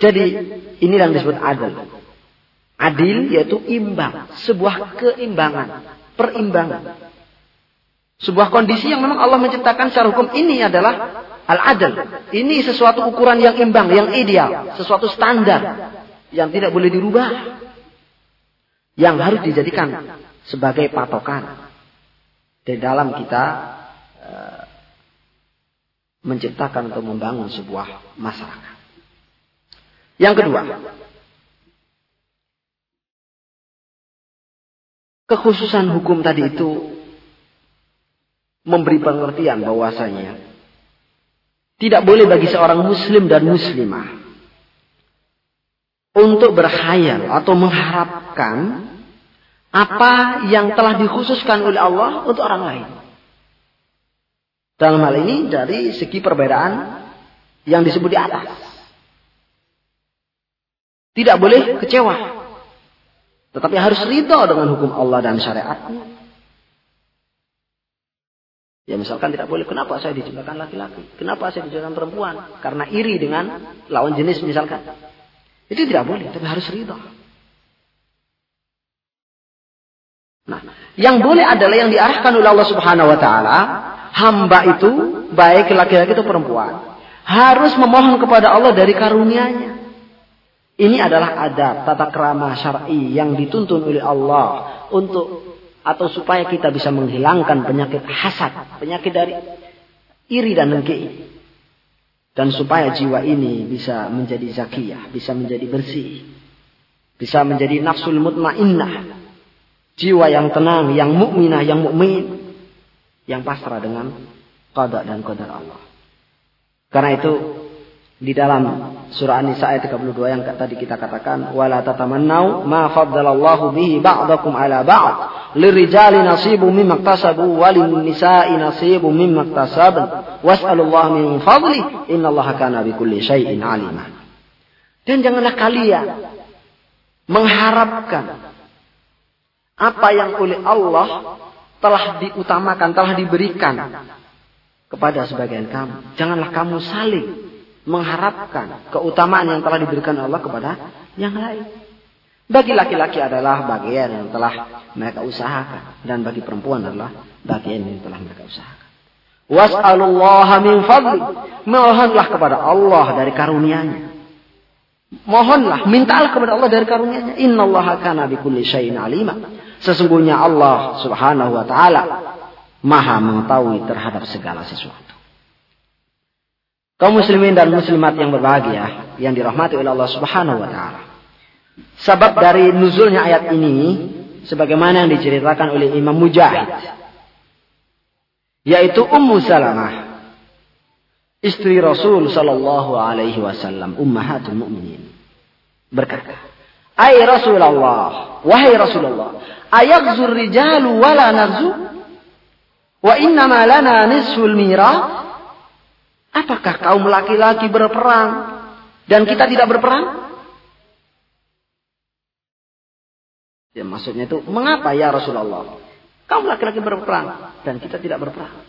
jadi inilah yang disebut adil. Adil yaitu imbang, sebuah keimbangan, perimbangan. Sebuah kondisi yang memang Allah menciptakan secara hukum ini adalah Al-adl. Ini sesuatu ukuran yang imbang, yang ideal. Sesuatu standar. Yang tidak boleh dirubah. Yang harus dijadikan sebagai patokan. Di dalam kita uh, menciptakan atau membangun sebuah masyarakat. Yang kedua. Kekhususan hukum tadi itu memberi pengertian bahwasanya tidak boleh bagi seorang muslim dan muslimah untuk berkhayal atau mengharapkan apa yang telah dikhususkan oleh Allah untuk orang lain. Dalam hal ini dari segi perbedaan yang disebut di atas. Tidak boleh kecewa. Tetapi harus ridho dengan hukum Allah dan syariatnya. Ya misalkan tidak boleh, kenapa saya diciptakan laki-laki? Kenapa saya diciptakan perempuan? Karena iri dengan lawan jenis misalkan. Itu tidak boleh, tapi harus ridho. Nah, yang boleh adalah yang diarahkan oleh Allah Subhanahu wa taala, hamba itu baik laki-laki atau perempuan, harus memohon kepada Allah dari karunia-Nya. Ini adalah adab tata krama syar'i yang dituntun oleh Allah untuk atau supaya kita bisa menghilangkan penyakit hasad, penyakit dari iri dan dengki. Dan supaya jiwa ini bisa menjadi zakiyah, bisa menjadi bersih. Bisa menjadi nafsul mutmainnah. Jiwa yang tenang, yang mukminah, yang mukmin, yang pasrah dengan qada dan qadar Allah. Karena itu di dalam surah An-Nisa ayat 32 yang tadi kita katakan wala tatamannau ma faddalallahu bihi ba'dakum ala ba'd lirijali nasibu mimma iktasabu walin nisa'i nasibu mimma iktasabn was'alullaha min fadli innallaha kana bikulli syai'in alima dan janganlah kalian mengharapkan apa yang oleh Allah telah diutamakan telah diberikan kepada sebagian kamu. Janganlah kamu saling mengharapkan keutamaan yang telah diberikan Allah kepada yang lain. Bagi laki-laki adalah bagian yang telah mereka usahakan dan bagi perempuan adalah bagian yang telah mereka usahakan. Was'alullaha min fadli. Mohonlah kepada Allah dari karunia-Nya. Mohonlah, mintalah kepada Allah dari karunia-Nya. Innallaha kana bikulli syai'in alima. Sesungguhnya Allah Subhanahu wa taala Maha mengetahui terhadap segala sesuatu. Kaum muslimin dan muslimat yang berbahagia yang dirahmati oleh Allah Subhanahu wa taala. Sebab dari nuzulnya ayat ini sebagaimana yang diceritakan oleh Imam Mujahid yaitu Ummu Salamah istri Rasul sallallahu alaihi wasallam ummahatul mukminin berkata Ai Rasulullah wahai Rasulullah ayaghzur rijalu wala narzu wa innama lana nisful mira apakah kaum laki-laki berperang dan kita tidak berperang Ya, maksudnya itu, mengapa ya Rasulullah? Kaum laki-laki berperang dan kita tidak berperang.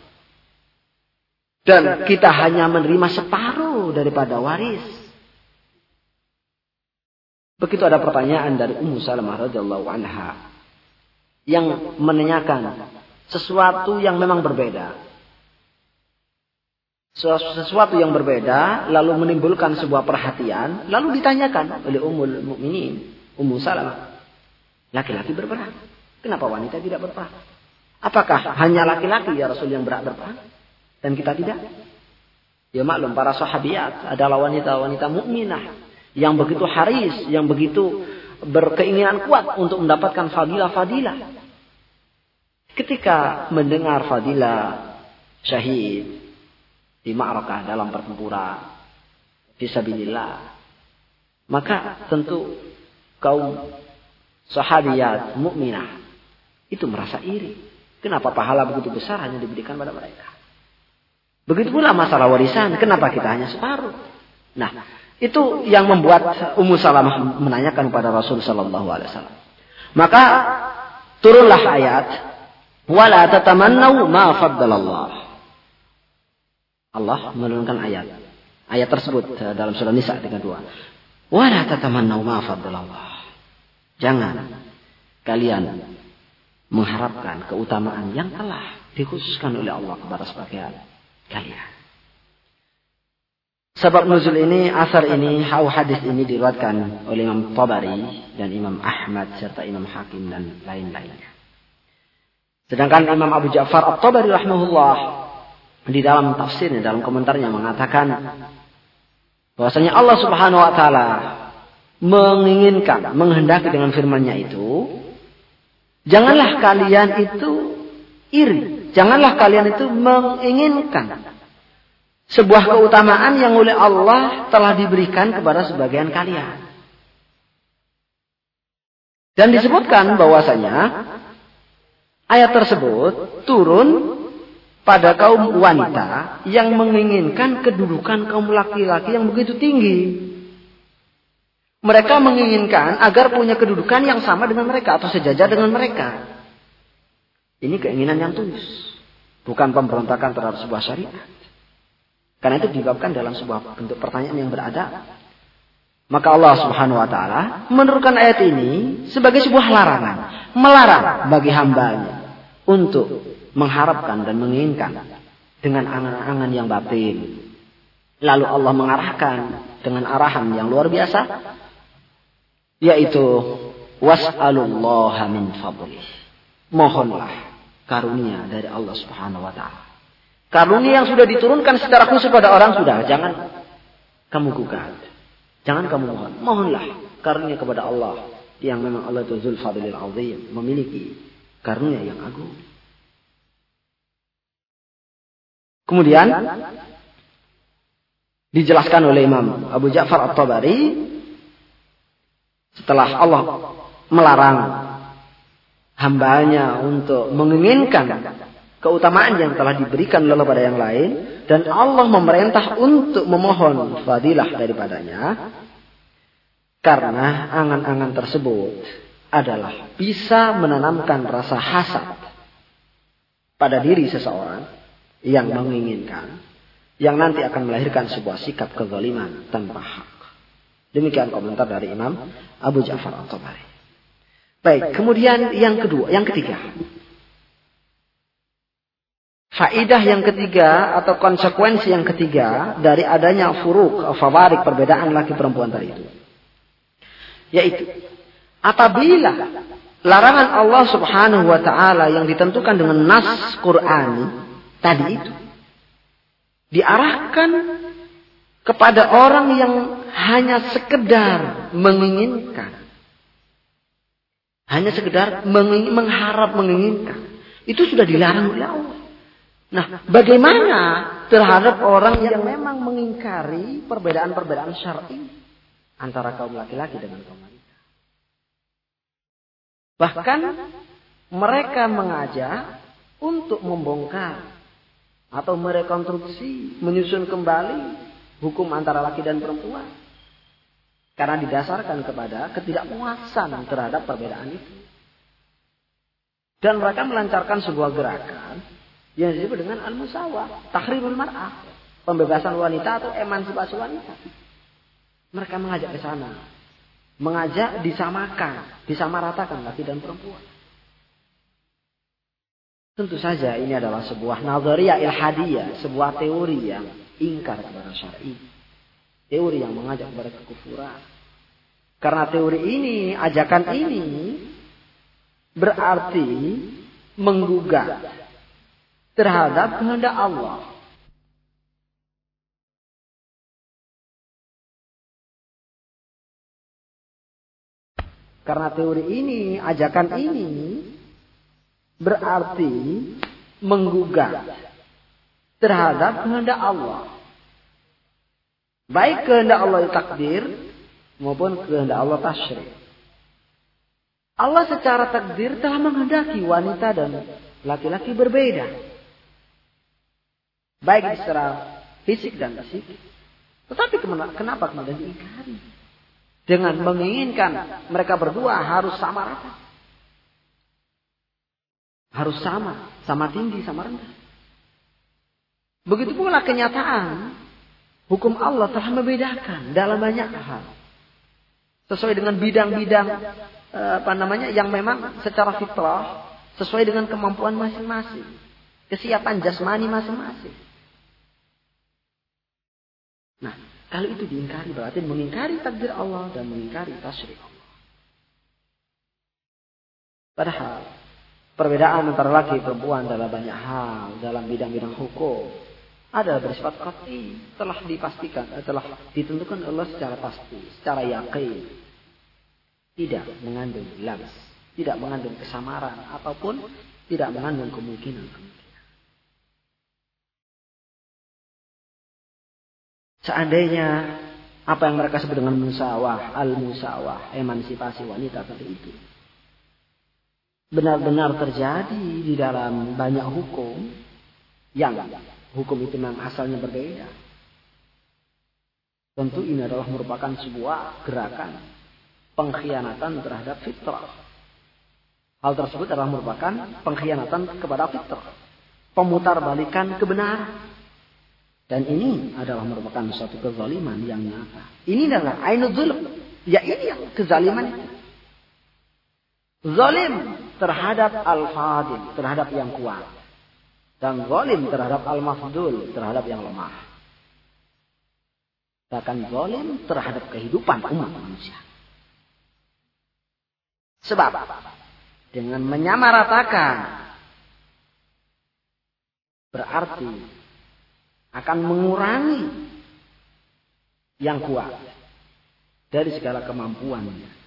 Dan kita hanya menerima separuh daripada waris. Begitu ada pertanyaan dari Ummu Salamah radhiyallahu anha yang menanyakan sesuatu yang memang berbeda. Sesuatu yang berbeda lalu menimbulkan sebuah perhatian lalu ditanyakan oleh Ummul Mukminin Ummu Salamah. Laki-laki berperang. Kenapa wanita tidak berperang? Apakah hanya laki-laki ya Rasul yang berat berperang? Dan kita tidak. Ya maklum para sahabiat adalah wanita-wanita mukminah yang begitu haris, yang begitu berkeinginan kuat untuk mendapatkan fadilah-fadilah. Ketika mendengar fadilah syahid di ma'rakah dalam pertempuran fisabilillah, maka tentu kaum sahabiat mukminah itu merasa iri. Kenapa pahala begitu besar hanya diberikan pada mereka? Begitu pula masalah warisan, kenapa kita hanya separuh? Nah, itu yang membuat Ummu Salamah menanyakan kepada Rasul sallallahu alaihi wasallam. Maka turunlah ayat wala tatamannau ma faddalallah. Allah menurunkan ayat. Ayat tersebut dalam surah Nisa dengan dua. Jangan kalian mengharapkan keutamaan yang telah dikhususkan oleh Allah kepada sebagian kalian. Sebab nuzul ini, asar ini, hau hadis ini diriwayatkan oleh Imam Tabari dan Imam Ahmad serta Imam Hakim dan lain-lainnya. Sedangkan Imam Abu Ja'far At-Tabari rahimahullah di dalam tafsirnya, dalam komentarnya mengatakan bahwasanya Allah Subhanahu wa taala menginginkan, menghendaki dengan firman-Nya itu, janganlah kalian itu iri, janganlah kalian itu menginginkan sebuah keutamaan yang oleh Allah telah diberikan kepada sebagian kalian. Dan disebutkan bahwasanya ayat tersebut turun pada kaum wanita yang menginginkan kedudukan kaum laki-laki yang begitu tinggi. Mereka menginginkan agar punya kedudukan yang sama dengan mereka atau sejajar dengan mereka. Ini keinginan yang tulus, bukan pemberontakan terhadap sebuah syariat. Karena itu diungkapkan dalam sebuah bentuk pertanyaan yang berada. Maka Allah Subhanahu wa taala menurunkan ayat ini sebagai sebuah larangan, melarang bagi hambanya untuk mengharapkan dan menginginkan dengan angan-angan yang batin. Lalu Allah mengarahkan dengan arahan yang luar biasa yaitu was'alullaha min fadlih. Mohonlah karunia dari Allah Subhanahu wa taala. Karunia yang sudah diturunkan secara khusus pada orang sudah. Jangan kamu gugat. Jangan kamu mohon. Mohonlah karunia kepada Allah. Yang memang Allah itu Zulfadilil Azim. Memiliki karunia yang agung. Kemudian dijelaskan oleh Imam Abu Ja'far At-Tabari setelah Allah melarang hambanya untuk menginginkan keutamaan yang telah diberikan oleh pada yang lain dan Allah memerintah untuk memohon fadilah daripadanya karena angan-angan tersebut adalah bisa menanamkan rasa hasad pada diri seseorang yang menginginkan yang nanti akan melahirkan sebuah sikap kezaliman tanpa hak. Demikian komentar dari Imam Abu Ja'far Al-Tabari. Baik, kemudian yang kedua, yang ketiga. Faidah yang ketiga atau konsekuensi yang ketiga dari adanya furuk, fawarik, perbedaan laki perempuan tadi itu. Yaitu apabila larangan Allah Subhanahu wa taala yang ditentukan dengan nas Qur'ani tadi itu diarahkan kepada orang yang hanya sekedar menginginkan. Hanya sekedar mengharap menginginkan. Itu sudah dilarang. Oleh Allah nah bagaimana terhadap orang yang memang mengingkari perbedaan-perbedaan syar'i antara kaum laki-laki dengan kaum wanita? Bahkan mereka mengajak untuk membongkar atau merekonstruksi, menyusun kembali hukum antara laki dan perempuan. Karena didasarkan kepada ketidakpuasan terhadap perbedaan itu. Dan mereka melancarkan sebuah gerakan yang disebut dengan al-musawah, tahrirul mar'ah, pembebasan wanita atau emansipasi wanita. Mereka mengajak ke sana. Mengajak disamakan, disamaratakan laki dan perempuan. Tentu saja ini adalah sebuah nazariyah ilhadiyah, sebuah teori yang ingkar kepada syar'i. Teori yang mengajak kepada kekufuran. Karena teori ini, ajakan ini berarti menggugat terhadap kehendak Allah. Karena teori ini, ajakan ini berarti menggugat terhadap kehendak Allah. Baik kehendak Allah takdir maupun kehendak Allah tasyrik. Allah secara takdir telah menghendaki wanita dan laki-laki berbeda. Baik secara fisik dan psikis. Tetapi kenapa kemudian diingkari? Dengan menginginkan mereka berdua harus sama rata. Harus sama, sama tinggi, sama rendah. Begitu pula kenyataan. Hukum Allah telah membedakan dalam banyak hal. Sesuai dengan bidang-bidang eh, apa namanya yang memang secara fitrah sesuai dengan kemampuan masing-masing. Kesiapan jasmani masing-masing. Nah, kalau itu diingkari berarti mengingkari takdir Allah dan mengingkari tasyrik Allah. Padahal Perbedaan antara laki perempuan dalam banyak hal, dalam bidang-bidang hukum, ada bersifat kati, telah dipastikan, eh, telah ditentukan Allah secara pasti, secara yakin. Tidak mengandung labs, tidak mengandung kesamaran, ataupun tidak mengandung kemungkinan-kemungkinan. Seandainya apa yang mereka sebut dengan musawah, al-musawah, emansipasi wanita tadi itu benar-benar terjadi di dalam banyak hukum yang hukum itu memang asalnya berbeda. Tentu ini adalah merupakan sebuah gerakan pengkhianatan terhadap fitrah. Hal tersebut adalah merupakan pengkhianatan kepada fitrah. Pemutar balikan kebenaran. Dan ini adalah merupakan suatu kezaliman yang nyata. Ini adalah ainul zulm. Ya ini yang kezaliman itu. Zalim terhadap al-fadil, terhadap yang kuat. Dan zalim terhadap al-mafdul, terhadap yang lemah. Bahkan zalim terhadap kehidupan umat manusia. Sebab dengan menyamaratakan berarti akan mengurangi yang kuat dari segala kemampuannya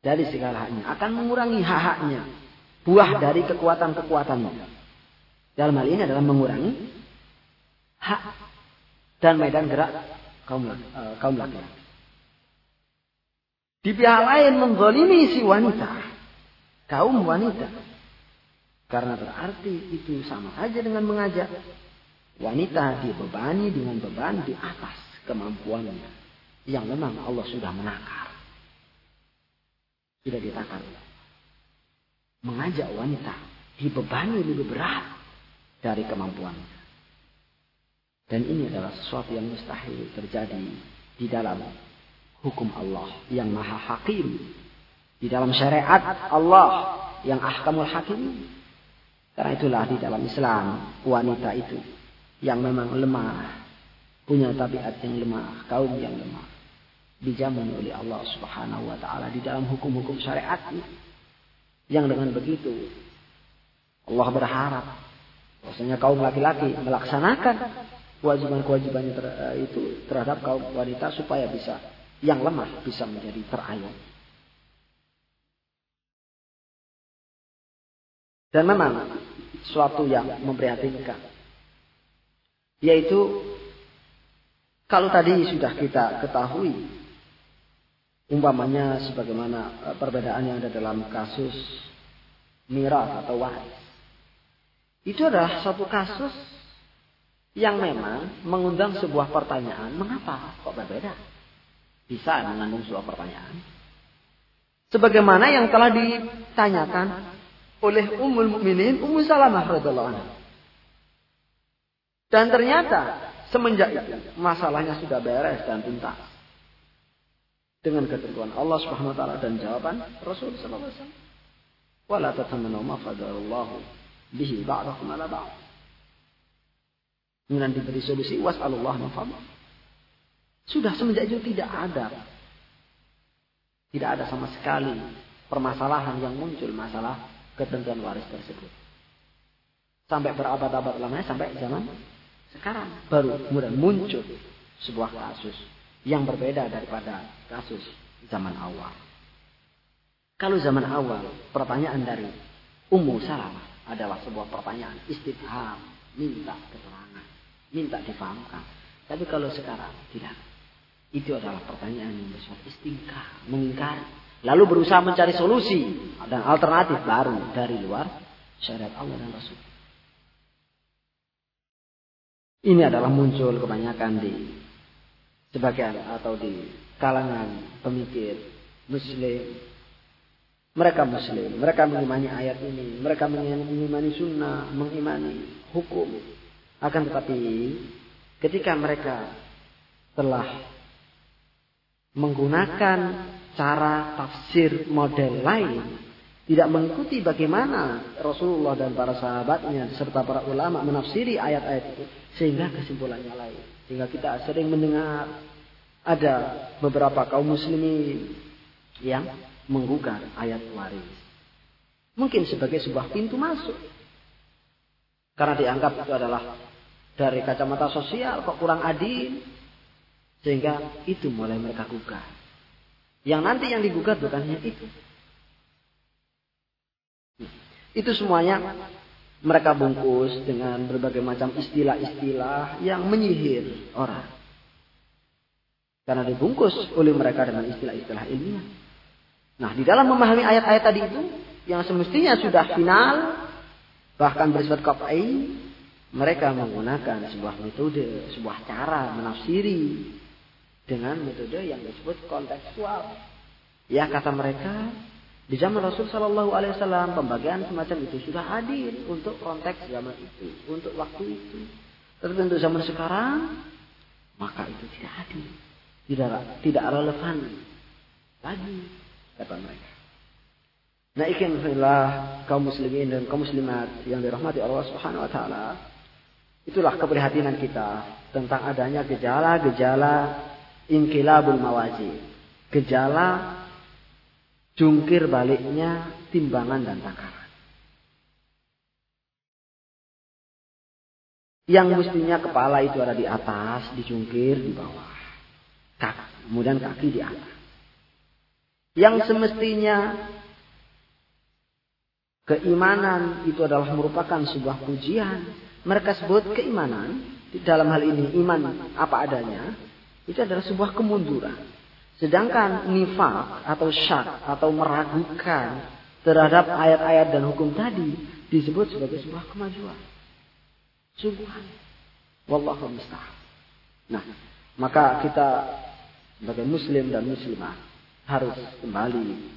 dari segala haknya. Akan mengurangi hak-haknya. Buah dari kekuatan-kekuatannya. Dalam hal ini adalah mengurangi hak dan medan gerak kaum uh, kaum laki-laki. Di pihak lain menggolimi si wanita. Kaum wanita. Karena berarti itu sama saja dengan mengajak wanita dibebani dengan beban di atas kemampuannya. Yang memang Allah sudah menakar tidak ditakar. Mengajak wanita dibebani lebih berat dari kemampuannya. Dan ini adalah sesuatu yang mustahil terjadi di dalam hukum Allah yang maha hakim. Di dalam syariat Allah yang ahkamul hakim. Karena itulah di dalam Islam wanita itu yang memang lemah. Punya tabiat yang lemah, kaum yang lemah. Dijamin oleh Allah Subhanahu wa taala di dalam hukum-hukum syariat. Yang dengan begitu Allah berharap bahwasanya kaum laki-laki melaksanakan kewajiban-kewajibannya ter, eh, itu terhadap kaum wanita supaya bisa yang lemah bisa menjadi terayomi. Dan memang suatu yang memprihatinkan. Yaitu kalau tadi sudah kita ketahui umpamanya sebagaimana eh, perbedaan yang ada dalam kasus miras atau waris. Itu adalah satu kasus yang memang mengundang sebuah pertanyaan, mengapa kok berbeda? Bisa mengandung sebuah pertanyaan. Sebagaimana yang telah ditanyakan oleh Ummul Mukminin Ummu Salamah radhiyallahu anha. Dan ternyata semenjak masalahnya sudah beres dan tuntas. Dengan ketentuan Allah Subhanahu wa taala dan jawaban Rasul sallallahu alaihi wasallam. Wala ma bihi ba'dakum ala ba'd. Kemudian diberi solusi was'alullah min Sudah semenjak itu tidak ada tidak ada sama sekali permasalahan yang muncul masalah ketentuan waris tersebut. Sampai berabad-abad lamanya sampai zaman sekarang baru kemudian muncul sebuah kasus yang berbeda daripada kasus zaman awal. Kalau zaman awal pertanyaan dari Ummu Salamah adalah sebuah pertanyaan istifham, minta keterangan, minta difahamkan. Tapi kalau sekarang tidak. Itu adalah pertanyaan yang bersifat istingkar, mengingkari Lalu berusaha mencari solusi dan alternatif baru dari luar syariat Allah dan Rasul. Ini adalah muncul kebanyakan di sebagian atau di kalangan pemikir muslim. Mereka muslim, mereka mengimani ayat ini, mereka mengimani sunnah, mengimani hukum. Akan tetapi ketika mereka telah menggunakan cara tafsir model lain tidak mengikuti bagaimana Rasulullah dan para sahabatnya serta para ulama menafsiri ayat-ayat itu sehingga kesimpulannya lain sehingga kita sering mendengar ada beberapa kaum muslimin yang menggugat ayat waris. Mungkin sebagai sebuah pintu masuk. Karena dianggap itu adalah dari kacamata sosial kok kurang adil. Sehingga itu mulai mereka gugat. Yang nanti yang digugat bukan hanya itu. Itu semuanya mereka bungkus dengan berbagai macam istilah-istilah yang menyihir orang. Karena dibungkus oleh mereka dengan istilah-istilah ilmiah. Nah, di dalam memahami ayat-ayat tadi itu, yang semestinya sudah final, bahkan bersifat kafai, mereka menggunakan sebuah metode, sebuah cara menafsiri dengan metode yang disebut kontekstual. Ya kata mereka di zaman Rasul Shallallahu Alaihi Wasallam pembagian semacam itu sudah hadir untuk konteks zaman itu, untuk waktu itu. Tapi untuk zaman sekarang maka itu tidak hadir, tidak tidak relevan lagi kata mereka. Nah ikhwanillah kaum muslimin dan kaum muslimat yang dirahmati Allah Subhanahu wa taala. Itulah keprihatinan kita tentang adanya gejala-gejala inkilabul mawazi. Gejala jungkir baliknya timbangan dan takaran. Yang mestinya kepala itu ada di atas, dijungkir di bawah. Kaki, kemudian kaki di atas. Yang semestinya keimanan itu adalah merupakan sebuah pujian. Mereka sebut keimanan dalam hal ini iman apa adanya itu adalah sebuah kemunduran. Sedangkan nifak atau syak atau meragukan terhadap ayat-ayat dan hukum tadi disebut sebagai sebuah kemajuan. Sungguhan. Wallahu musta'an. Nah, maka kita sebagai muslim dan muslimah harus kembali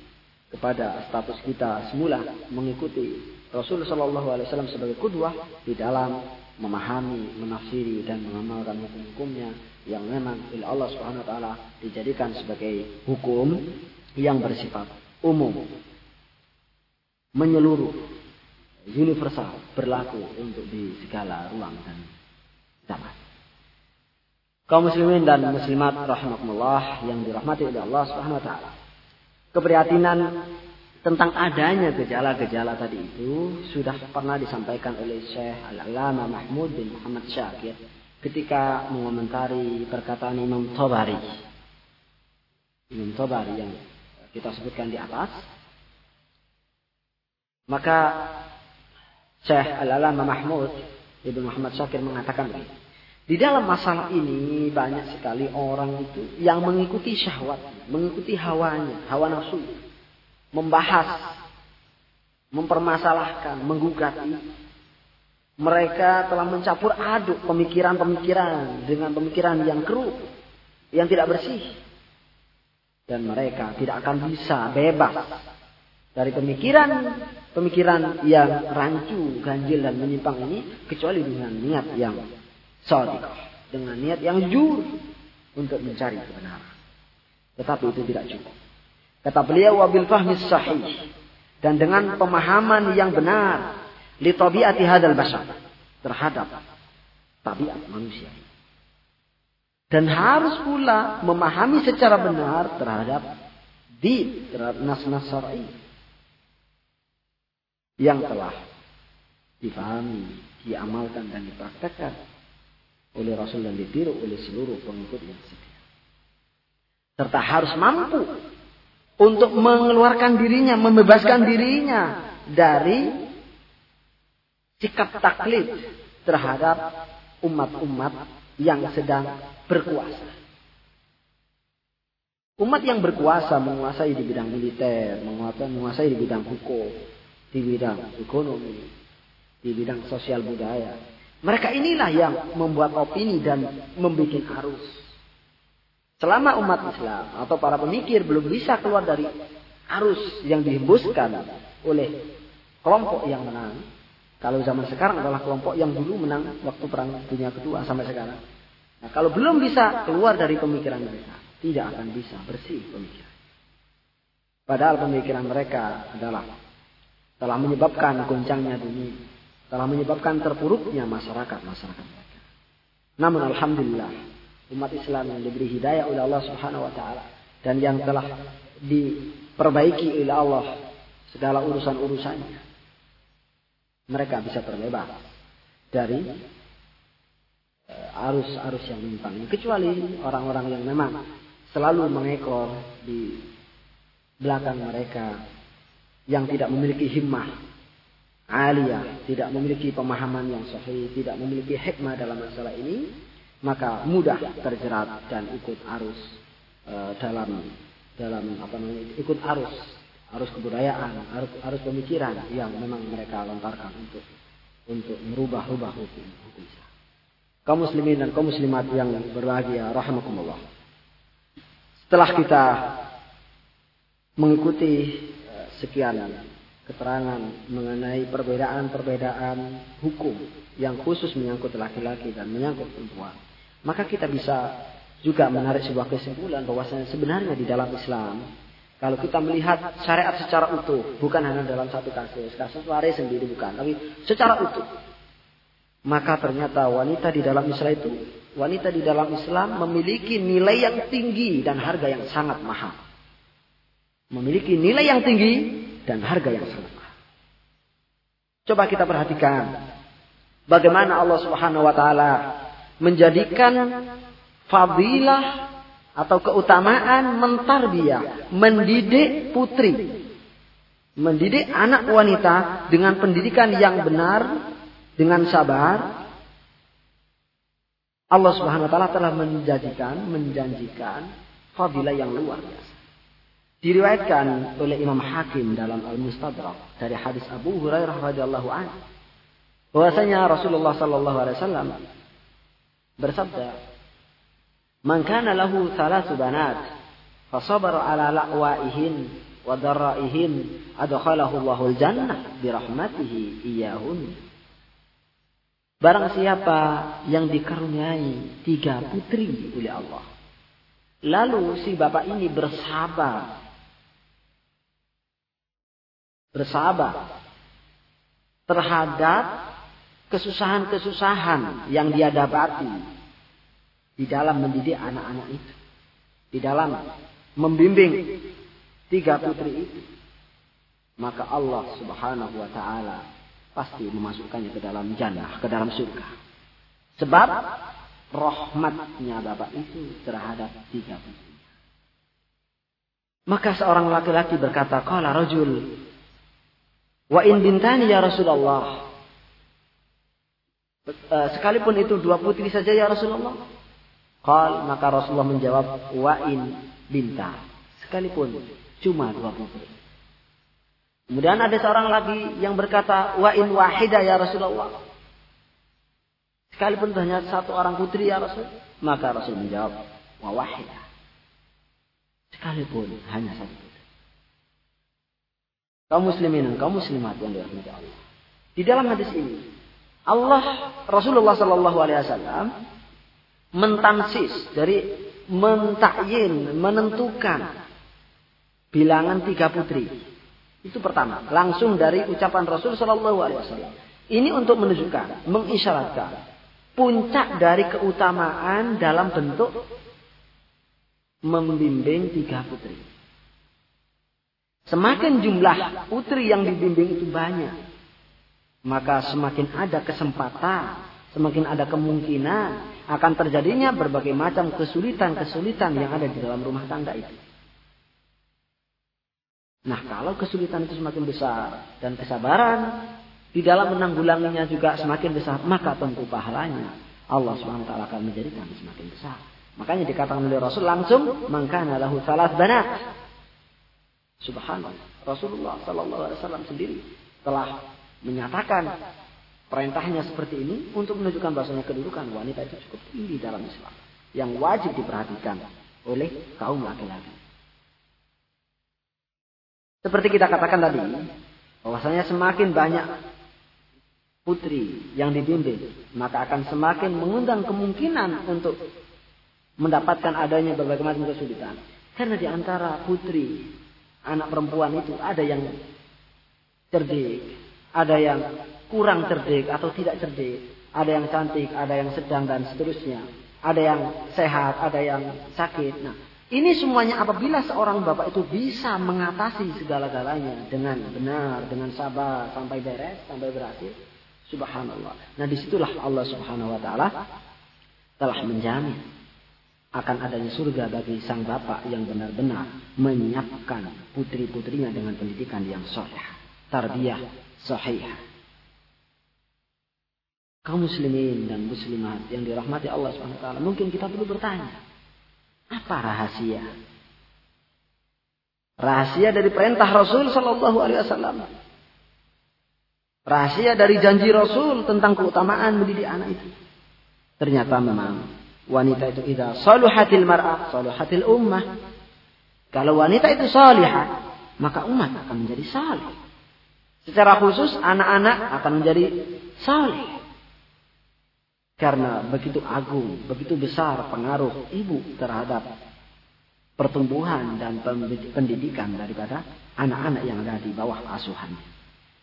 kepada status kita semula mengikuti Rasulullah Shallallahu Alaihi Wasallam sebagai kudwah di dalam memahami, menafsiri dan mengamalkan hukum-hukumnya yang memang oleh Allah Subhanahu wa taala dijadikan sebagai hukum yang bersifat umum menyeluruh universal berlaku untuk di segala ruang dan zaman. Kaum muslimin dan muslimat rahimakumullah yang dirahmati oleh Allah Subhanahu wa taala. Keprihatinan tentang adanya gejala-gejala tadi itu sudah pernah disampaikan oleh Syekh Al-Alama Mahmud bin Muhammad Syakir ketika mengomentari perkataan Imam Tabari. Imam Tabari yang kita sebutkan di atas. Maka Syekh Al-Alama Mahmud Ibn Muhammad Syakir mengatakan begini. Di dalam masalah ini banyak sekali orang itu yang mengikuti syahwat, mengikuti hawanya, hawa nafsu membahas, mempermasalahkan, menggugati. Mereka telah mencampur aduk pemikiran-pemikiran dengan pemikiran yang keruh, yang tidak bersih. Dan mereka tidak akan bisa bebas dari pemikiran pemikiran yang rancu, ganjil dan menyimpang ini kecuali dengan niat yang sadiq, dengan niat yang jujur untuk mencari kebenaran. Tetapi itu tidak cukup. Kata beliau wabil fahmi sahih dan dengan pemahaman yang benar li tabiati hadal bashar terhadap tabiat manusia. Dan harus pula memahami secara benar terhadap di terhadap nas-nas syar'i yang telah difahami, diamalkan dan dipraktekkan oleh Rasul dan ditiru oleh seluruh pengikut yang setia. Serta harus mampu untuk mengeluarkan dirinya, membebaskan dirinya dari sikap taklid terhadap umat-umat yang sedang berkuasa. Umat yang berkuasa menguasai di bidang militer, menguasai di bidang hukum, di bidang ekonomi, di bidang sosial budaya. Mereka inilah yang membuat opini dan membuat arus Selama umat Islam atau para pemikir belum bisa keluar dari arus yang dihembuskan oleh kelompok yang menang. Kalau zaman sekarang adalah kelompok yang dulu menang waktu perang dunia kedua sampai sekarang. Nah, kalau belum bisa keluar dari pemikiran mereka, tidak akan bisa bersih pemikiran. Padahal pemikiran mereka adalah telah menyebabkan goncangnya dunia, telah menyebabkan terpuruknya masyarakat masyarakat mereka. Namun alhamdulillah umat Islam yang diberi hidayah oleh Allah Subhanahu wa taala dan yang telah diperbaiki oleh Allah segala urusan-urusannya. Mereka bisa terbebas dari eh, arus-arus yang menyimpang. Kecuali orang-orang yang memang selalu mengekor di belakang mereka yang tidak memiliki himmah aliyah, tidak memiliki pemahaman yang sahih, tidak memiliki hikmah dalam masalah ini, maka mudah terjerat dan ikut arus e, dalam dalam apa namanya ikut arus arus kebudayaan arus, arus pemikiran. Yang memang mereka lontarkan untuk untuk merubah-rubah hukum hukum kaum muslimin dan kaum muslimat yang berbahagia rahimakumullah. Setelah kita mengikuti e, sekian keterangan mengenai perbedaan-perbedaan hukum yang khusus menyangkut laki-laki dan menyangkut perempuan maka kita bisa juga menarik sebuah kesimpulan bahwasanya sebenarnya di dalam Islam kalau kita melihat syariat secara utuh, bukan hanya dalam satu kasus, kasus waris sendiri bukan, tapi secara utuh. Maka ternyata wanita di dalam Islam itu, wanita di dalam Islam memiliki nilai yang tinggi dan harga yang sangat mahal. Memiliki nilai yang tinggi dan harga yang sangat mahal. Coba kita perhatikan bagaimana Allah Subhanahu wa taala menjadikan fadilah atau keutamaan mentarbiyah, mendidik putri, mendidik anak wanita dengan pendidikan yang benar, dengan sabar. Allah Subhanahu wa taala telah menjanjikan, menjanjikan fadilah yang luar biasa. Diriwayatkan oleh Imam Hakim dalam Al-Mustadrak dari hadis Abu Hurairah radhiyallahu anhu bahwasanya Rasulullah sallallahu alaihi wasallam bersabda, "Man kana lahu thalath banat, fa sabara ala la'waihin wa darraihin, adkhalahu Allahul jannah bi rahmatihi iyyahun." Barang siapa yang dikaruniai tiga putri oleh Allah. Lalu si bapak ini bersabar. Bersabar terhadap kesusahan-kesusahan yang dia dapati di dalam mendidik anak-anak itu. Di dalam membimbing tiga putri itu. Maka Allah subhanahu wa ta'ala pasti memasukkannya ke dalam jannah, ke dalam surga. Sebab rahmatnya bapak itu terhadap tiga putri. Maka seorang laki-laki berkata, Qala rajul, wa in bintani ya Rasulullah. Eh, sekalipun itu dua putri saja ya Rasulullah. Qal, maka Rasulullah menjawab, wa in binta. Sekalipun cuma dua putri. Kemudian ada seorang lagi yang berkata, wa in wahida ya Rasulullah. Sekalipun hanya satu orang putri ya Rasul. Maka Rasul menjawab, wa wahida sekalipun hanya satu putri. Kaum muslimin dan kaum muslimat yang dirahmati Allah. Di dalam hadis ini, Allah Rasulullah Shallallahu Alaihi Wasallam mentansis dari mentakyin, menentukan bilangan tiga putri. Itu pertama, langsung dari ucapan Rasul Shallallahu Alaihi Wasallam. Ini untuk menunjukkan, mengisyaratkan puncak dari keutamaan dalam bentuk membimbing tiga putri. Semakin jumlah putri yang dibimbing itu banyak, maka semakin ada kesempatan, semakin ada kemungkinan akan terjadinya berbagai macam kesulitan-kesulitan yang ada di dalam rumah tangga itu. Nah, kalau kesulitan itu semakin besar dan kesabaran di dalam menanggulanginya juga semakin besar, maka tentu pahalanya Allah SWT akan menjadikan semakin besar. Makanya dikatakan oleh Rasul langsung mangkana lahu salat banat. Subhanallah. Rasulullah Sallallahu sendiri telah menyatakan perintahnya seperti ini untuk menunjukkan bahasanya kedudukan wanita itu cukup tinggi dalam Islam yang wajib diperhatikan oleh kaum laki-laki. Seperti kita katakan tadi, bahwasanya semakin banyak putri yang dibimbing, maka akan semakin mengundang kemungkinan untuk mendapatkan adanya berbagai macam kesulitan. Karena di antara putri, anak perempuan itu ada yang cerdik, ada yang kurang cerdik atau tidak cerdik, ada yang cantik, ada yang sedang dan seterusnya, ada yang sehat, ada yang sakit. Nah, ini semuanya apabila seorang bapak itu bisa mengatasi segala-galanya dengan benar, dengan sabar sampai beres, sampai berhasil, subhanallah. Nah, di situlah Allah subhanahu wa taala telah menjamin akan adanya surga bagi sang bapak yang benar-benar menyiapkan putri-putrinya dengan pendidikan yang soleh. Tarbiyah sahih. Kaum muslimin dan muslimat yang dirahmati Allah SWT. Mungkin kita perlu bertanya. Apa rahasia? Rahasia dari perintah Rasul Sallallahu Alaihi Wasallam. Rahasia dari janji Rasul tentang keutamaan mendidik anak itu. Ternyata memang Wanita itu idza saluhatil mar'ah, saluhatil ummah. Kalau wanita itu salihah, maka umat akan menjadi salih. Secara khusus anak-anak akan menjadi salih. Karena begitu agung, begitu besar pengaruh ibu terhadap pertumbuhan dan pendidikan daripada anak-anak yang ada di bawah asuhan.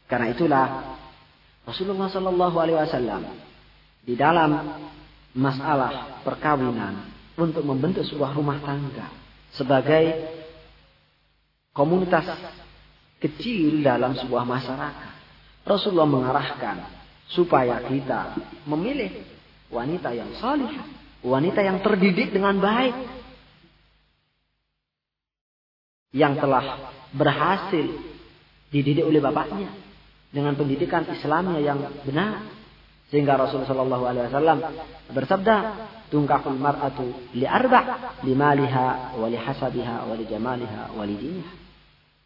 Karena itulah Rasulullah Shallallahu Alaihi Wasallam di dalam masalah perkawinan untuk membentuk sebuah rumah tangga sebagai komunitas kecil dalam sebuah masyarakat. Rasulullah mengarahkan supaya kita memilih wanita yang salih, wanita yang terdidik dengan baik, yang telah berhasil dididik oleh bapaknya dengan pendidikan Islamnya yang benar sehingga Rasulullah Shallallahu Alaihi Wasallam bersabda, tungkahul mar'atu li arba' li maliha wa li hasabiha wa li jamaliha wa li.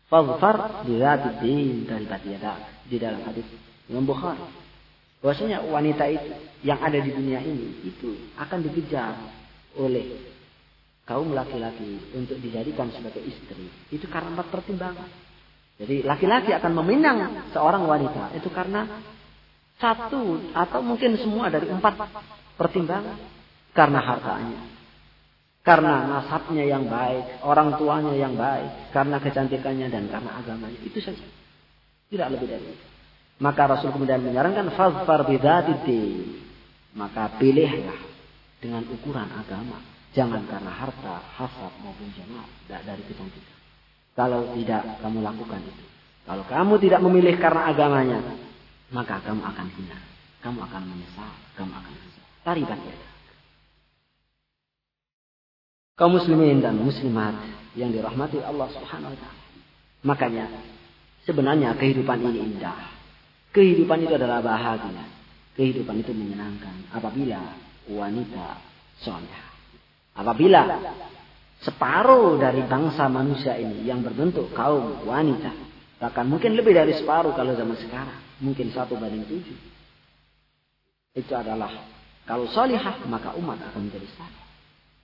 Fadfar din dari batiyada di dalam hadis Imam Bukhari. Bahwasanya wanita itu yang ada di dunia ini itu akan dikejar oleh kaum laki-laki untuk dijadikan sebagai istri. Itu karena empat pertimbangan. Jadi laki-laki akan meminang seorang wanita itu karena satu atau mungkin semua dari empat pertimbangan. Karena hartanya. Karena nasabnya yang baik. Orang tuanya yang baik. Karena kecantikannya dan karena agamanya. Itu saja. Tidak lebih dari itu. Maka Rasul kemudian menyarankan. Fazfar bidadidin. Maka pilihlah
dengan ukuran agama. Jangan karena harta, hasad maupun jamaah dari kita kita. Kalau tidak kamu lakukan itu. Kalau kamu tidak memilih karena agamanya, maka kamu akan hina. Kamu akan menyesal. Kamu akan menyesal. Taribat ya. Kaum muslimin dan muslimat yang dirahmati Allah Subhanahu wa taala. Makanya sebenarnya kehidupan ini indah. Kehidupan itu adalah bahagia. Kehidupan itu menyenangkan apabila wanita soleh. Apabila separuh dari bangsa manusia ini yang berbentuk kaum wanita. Bahkan mungkin lebih dari separuh kalau zaman sekarang. Mungkin satu banding tujuh. Itu adalah kalau salihah maka umat akan menjadi salih.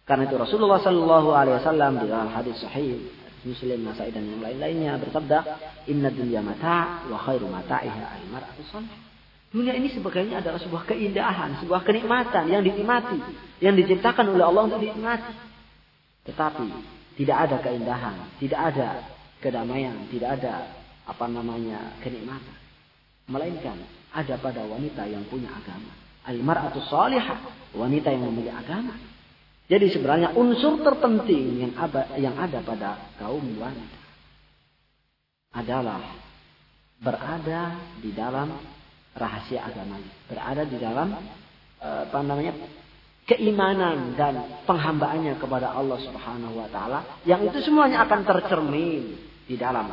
Karena itu Rasulullah Shallallahu Alaihi Wasallam di dalam hadis sahih Muslim, Nasai dan yang lain-lainnya bersabda, Inna dunya mata wa khairu mata'iha al-mar'atu Dunia ini sebagainya adalah sebuah keindahan, sebuah kenikmatan yang dinikmati, yang diciptakan oleh Allah untuk dinikmati. Tetapi tidak ada keindahan, tidak ada kedamaian, tidak ada apa namanya kenikmatan. Melainkan ada pada wanita yang punya agama. Al-mar'atu salihah, wanita yang memiliki agama. Jadi sebenarnya unsur terpenting yang ada, yang ada pada kaum wanita adalah berada di dalam rahasia agamanya, berada di dalam eh, apa namanya keimanan dan penghambaannya kepada Allah Subhanahu wa taala yang itu semuanya akan tercermin di dalam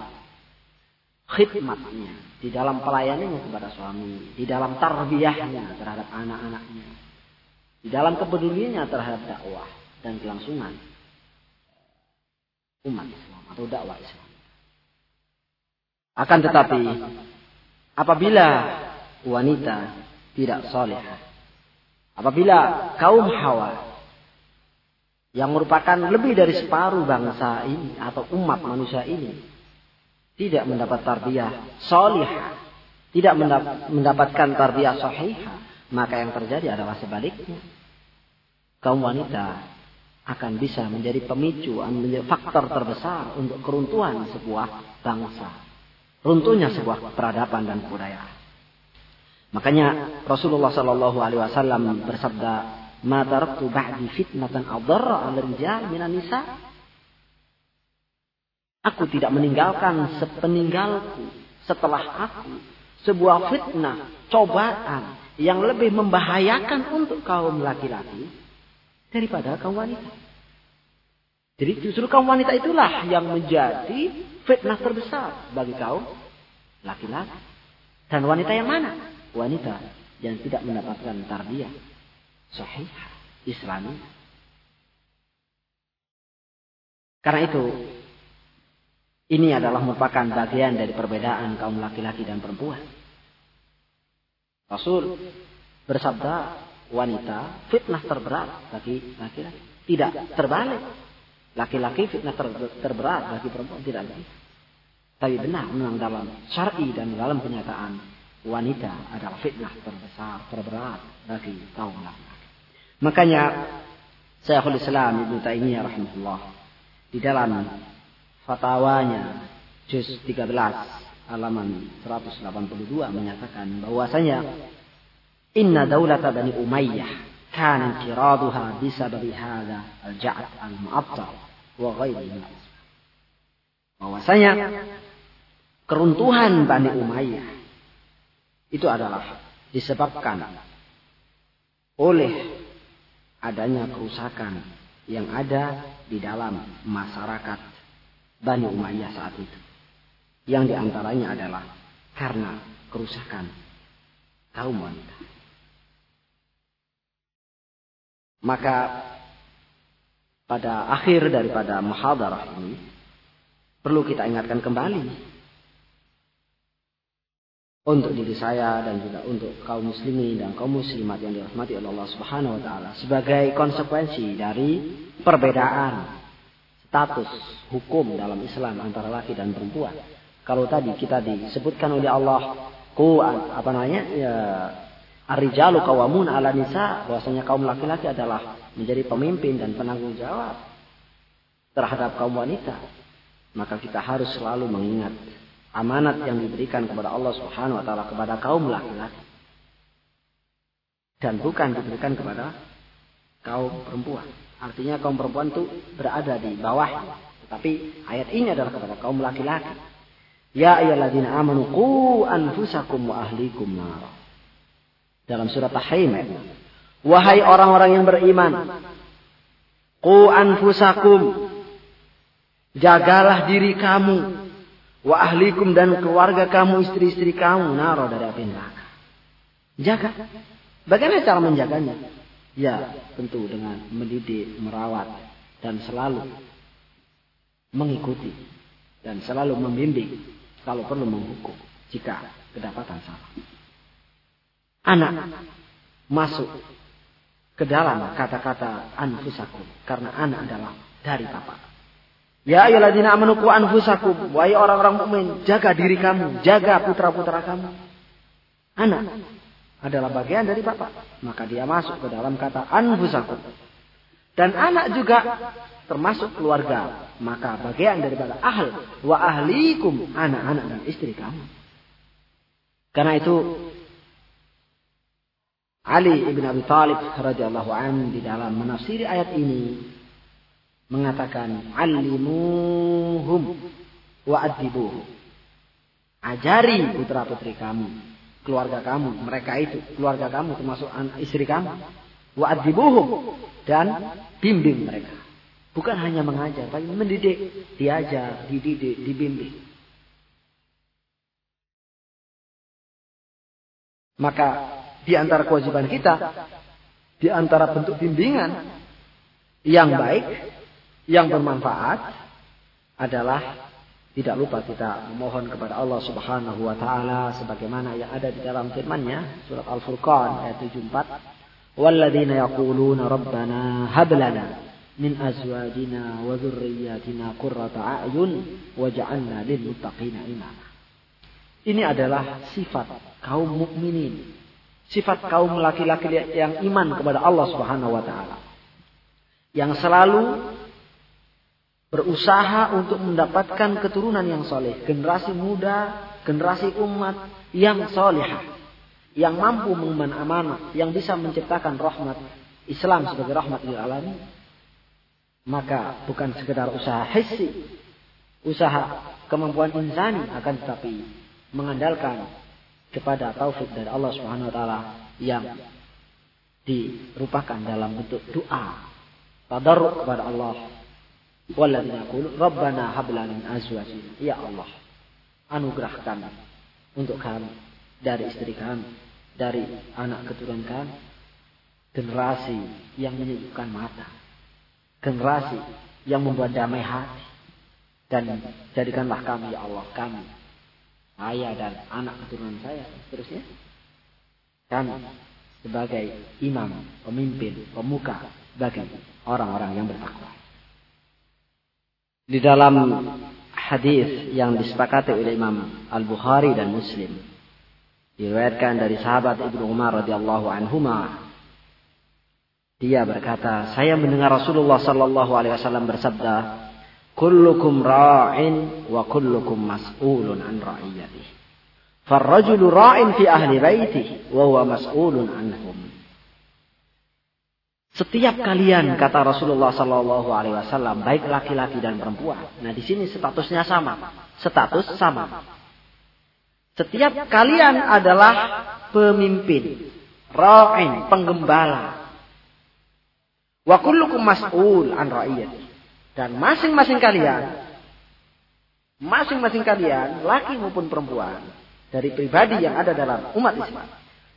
khidmatnya, di dalam pelayanannya kepada suami, di dalam tarbiyahnya terhadap anak-anaknya, di dalam kepeduliannya terhadap dakwah dan kelangsungan umat Islam atau dakwah Islam. Akan tetapi apabila wanita tidak soleh, apabila kaum Hawa yang merupakan lebih dari separuh bangsa ini atau umat manusia ini tidak mendapat tarbiyah soleh, tidak mendapatkan tarbiyah sahihah, maka yang terjadi adalah sebaliknya kaum wanita akan bisa menjadi pemicu, menjadi faktor terbesar untuk keruntuhan sebuah bangsa. Runtuhnya sebuah peradaban dan budaya. Makanya Rasulullah Shallallahu Alaihi Wasallam bersabda, "Ma ba'di fitnatan adarra 'ala rijal minan nisa." Aku tidak meninggalkan sepeninggalku setelah aku sebuah fitnah, cobaan yang lebih membahayakan untuk kaum laki-laki daripada kaum wanita. Jadi justru kaum wanita itulah yang menjadi fitnah terbesar bagi kaum laki-laki. Dan wanita yang mana? Wanita yang tidak mendapatkan tarbiyah sahih islami. Karena itu ini adalah merupakan bagian dari perbedaan kaum laki-laki dan perempuan. Rasul bersabda wanita fitnah terberat bagi laki-laki. Tidak terbalik. Laki-laki fitnah ter, terberat bagi perempuan tidak lagi. Tapi benar memang dalam syar'i dan dalam kenyataan wanita adalah fitnah terbesar, terberat bagi kaum laki-laki. Makanya Syekhul Islam Ibnu Taimiyah rahimahullah di dalam fatwanya juz 13 halaman 182 menyatakan bahwasanya Inna daulata Bani Umayyah kan inqiraduha bisababi hadha al-ja'd al-mu'attal wa ghairihi. Bahwasanya keruntuhan Bani Umayyah itu adalah disebabkan oleh adanya kerusakan yang ada di dalam masyarakat Bani Umayyah saat itu. Yang di antaranya adalah karena kerusakan kaum wanita. Maka pada akhir daripada muhadarah ini perlu kita ingatkan kembali untuk diri saya dan juga untuk kaum muslimin dan kaum muslimat yang dirahmati oleh Allah Subhanahu wa taala sebagai konsekuensi dari perbedaan status hukum dalam Islam antara laki dan perempuan. Kalau tadi kita disebutkan oleh Allah ku apa namanya ya Ar-rijalu kawamun ala nisa, bahwasanya kaum laki-laki adalah menjadi pemimpin dan penanggung jawab terhadap kaum wanita. Maka kita harus selalu mengingat amanat yang diberikan kepada Allah Subhanahu wa taala kepada kaum laki-laki. Dan bukan diberikan kepada
kaum perempuan. Artinya kaum perempuan itu berada di bawah. Tetapi ayat ini adalah kepada kaum laki-laki. Ya ayyuhalladzina amanu qu anfusakum wa ahlikum nar. Dalam surat Tahrim Wahai orang-orang yang beriman, qu anfusakum jagalah diri kamu wa ahlikum dan keluarga kamu, istri-istri kamu naro dari api neraka. Jaga. Bagaimana cara menjaganya? Ya, tentu dengan mendidik, merawat, dan selalu mengikuti dan selalu membimbing kalau perlu menghukum jika kedapatan salah. Anak masuk ke dalam kata-kata anfusakum karena anak adalah dari bapak. Ya ayyuhalladzina amanu qu anfusakum wahai orang-orang mukmin jaga diri kamu, jaga putra-putra kamu. Anak adalah bagian dari bapak. Maka dia masuk ke dalam kata anfusakum. Dan anak juga termasuk keluarga. Maka bagian dari bapak ahl. Wa ahlikum. Anak-anak dan istri kamu. Karena itu Ali ibn Abi Talib radhiyallahu an di dalam menafsiri ayat ini mengatakan alimuhum wa adibuhum. Ajari putra putri kamu keluarga kamu, mereka itu keluarga kamu termasuk istri kamu. Wa adibuhum dan bimbing mereka. Bukan hanya mengajar, tapi mendidik, diajar, dididik, dibimbing. Maka di antara kewajiban kita, di antara bentuk bimbingan yang baik, yang bermanfaat adalah tidak lupa kita memohon kepada Allah Subhanahu wa taala sebagaimana yang ada di dalam firman-Nya surat Al-Furqan ayat 74 walladzina yaquluna rabbana hab lana min azwajina wa dzurriyyatina qurrata a'yun waj'alna lil muttaqina imama. Ini adalah sifat kaum mukminin sifat kaum laki-laki yang iman kepada Allah Subhanahu wa taala. Yang selalu berusaha untuk mendapatkan keturunan yang soleh, generasi muda, generasi umat yang soleh, yang mampu mengemban amanah, yang bisa menciptakan rahmat Islam sebagai rahmat lil alamin, maka bukan sekedar usaha hissi, usaha kemampuan insani akan tetapi mengandalkan kepada taufik dari Allah Subhanahu wa taala yang dirupakan dalam bentuk doa tadarruk kepada Allah Walladzina yaqulu Rabbana hab lana min azwajina. Ya Allah, anugerahkan untuk kami dari istri kami, dari anak keturunan kami generasi yang menyejukkan mata. Generasi yang membuat damai hati. Dan jadikanlah kami ya Allah kami saya dan anak keturunan saya seterusnya kami sebagai imam, pemimpin, pemuka bagi orang-orang yang bertakwa. Di dalam hadis yang disepakati oleh Imam Al-Bukhari dan Muslim diriwayatkan dari sahabat Ibnu Umar radhiyallahu anhuma dia berkata saya mendengar Rasulullah sallallahu alaihi wasallam bersabda kullukum ra'in wa kullukum mas'ulun an ra'iyatihi farrajulu ra'in fi ahli baitihi wa huwa mas'ulun anhum setiap kalian kata Rasulullah Sallallahu Alaihi Wasallam, baik laki-laki dan perempuan. Nah di sini statusnya sama, status sama. Setiap kalian adalah pemimpin, ra'in, penggembala. Wa kullukum mas'ul an ra'iyat. Dan masing-masing kalian, masing-masing kalian, laki maupun perempuan, dari pribadi yang ada dalam umat Islam,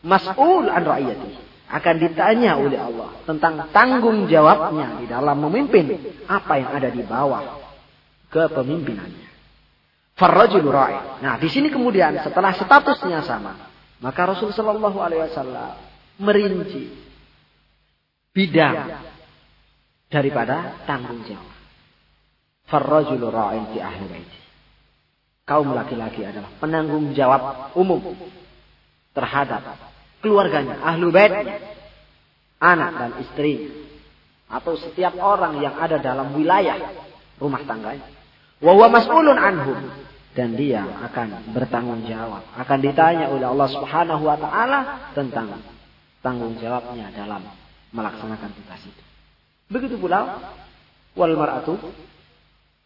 mas'ul an ra'iyati akan ditanya oleh Allah tentang tanggung jawabnya di dalam memimpin apa yang ada di bawah kepemimpinannya. Farrajul ra'i. Nah, di sini kemudian setelah statusnya sama, maka Rasul sallallahu alaihi wasallam merinci bidang daripada tanggung jawab. Farrajul ra'in fi ahli baiti. Kaum laki-laki adalah penanggung jawab umum terhadap keluarganya, ahlu bait, anak dan istri, atau setiap orang yang ada dalam wilayah rumah tangganya. Wa huwa mas'ulun anhum dan dia akan bertanggung jawab, akan ditanya oleh Allah Subhanahu wa taala tentang tanggung jawabnya dalam melaksanakan tugas itu. Begitu pula wal mar'atu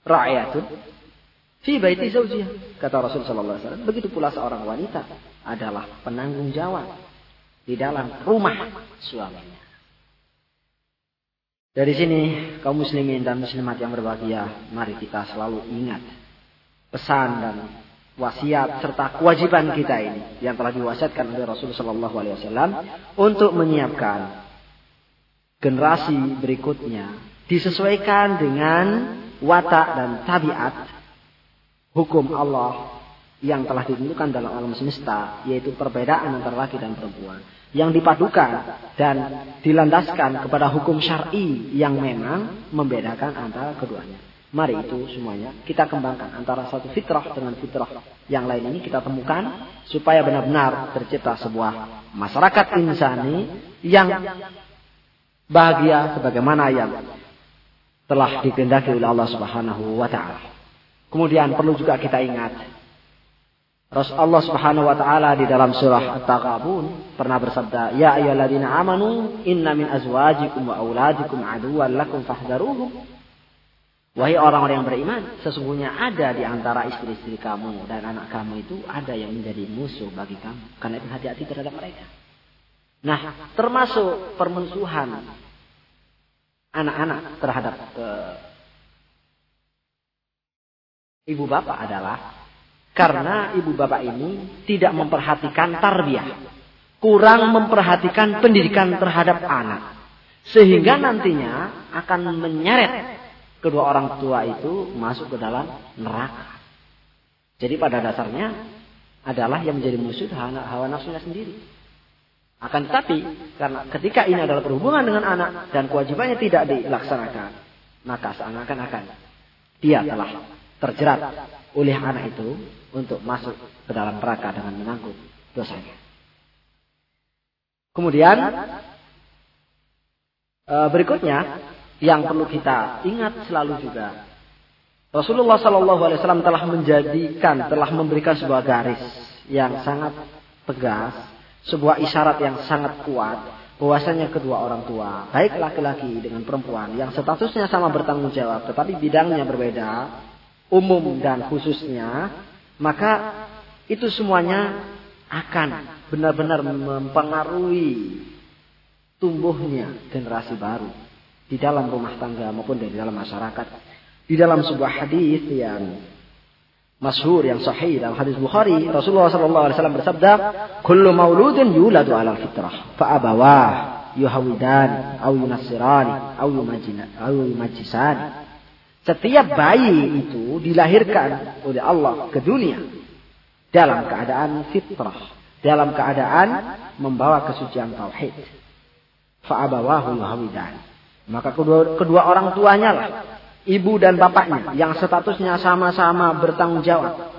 ra'yatun fi baiti zawjiha kata Rasul sallallahu alaihi wasallam. Begitu pula seorang wanita adalah penanggung jawab di dalam rumah suaminya. Dari sini kaum muslimin dan muslimat yang berbahagia, mari kita selalu ingat pesan dan wasiat serta kewajiban kita ini yang telah diwasiatkan oleh Rasul Shallallahu Alaihi Wasallam untuk menyiapkan generasi berikutnya disesuaikan dengan watak dan tabiat hukum Allah yang telah ditentukan dalam alam semesta yaitu perbedaan antara laki dan perempuan yang dipadukan dan dilandaskan kepada hukum syar'i yang memang membedakan antara keduanya. Mari itu semuanya kita kembangkan antara satu fitrah dengan fitrah yang lain ini kita temukan supaya benar-benar tercipta sebuah masyarakat insani yang bahagia sebagaimana yang telah dikehendaki oleh Allah Subhanahu wa taala. Kemudian perlu juga kita ingat Rasulullah Subhanahu wa taala di dalam surah At-Taghabun pernah bersabda, "Ya ayyuhalladzina amanu inna min azwajikum wa auladikum aduwwan lakum fahdharuhum." Wahai orang-orang yang beriman, sesungguhnya ada di antara istri-istri kamu dan anak kamu itu ada yang menjadi musuh bagi kamu. Karena itu hati-hati terhadap mereka. Nah, termasuk permusuhan anak-anak terhadap uh, ibu bapak adalah karena ibu bapak ini tidak memperhatikan tarbiyah. Kurang memperhatikan pendidikan terhadap anak. Sehingga nantinya akan menyeret kedua orang tua itu masuk ke dalam neraka. Jadi pada dasarnya adalah yang menjadi musuh hawa nafsunya sendiri. Akan tetapi karena ketika ini adalah berhubungan dengan anak dan kewajibannya tidak dilaksanakan, maka seakan-akan dia telah terjerat oleh anak itu untuk masuk ke dalam neraka dengan menanggung dosanya. Kemudian eh, berikutnya yang perlu kita ingat selalu juga Rasulullah Shallallahu Alaihi Wasallam telah menjadikan, telah memberikan sebuah garis yang sangat tegas, sebuah isyarat yang sangat kuat bahwasanya kedua orang tua, baik laki-laki dengan perempuan yang statusnya sama bertanggung jawab, tetapi bidangnya berbeda, umum dan khususnya, maka itu semuanya akan benar-benar mempengaruhi tumbuhnya generasi baru di dalam rumah tangga maupun di dalam masyarakat. Di dalam sebuah hadis yang masyhur yang sahih dalam hadis Bukhari, Rasulullah sallallahu alaihi wasallam bersabda, "Kullu mauludin yuladu 'ala fitrah, fa abawah yuhawidan aw yunassirani aw yumajjina aw yumajjisani." Setiap bayi itu dilahirkan oleh Allah ke dunia dalam keadaan fitrah, dalam keadaan membawa kesucian tauhid. Fa'abawahu yuhawidan. Maka kedua, kedua orang tuanya lah, ibu dan bapaknya yang statusnya sama-sama bertanggung jawab.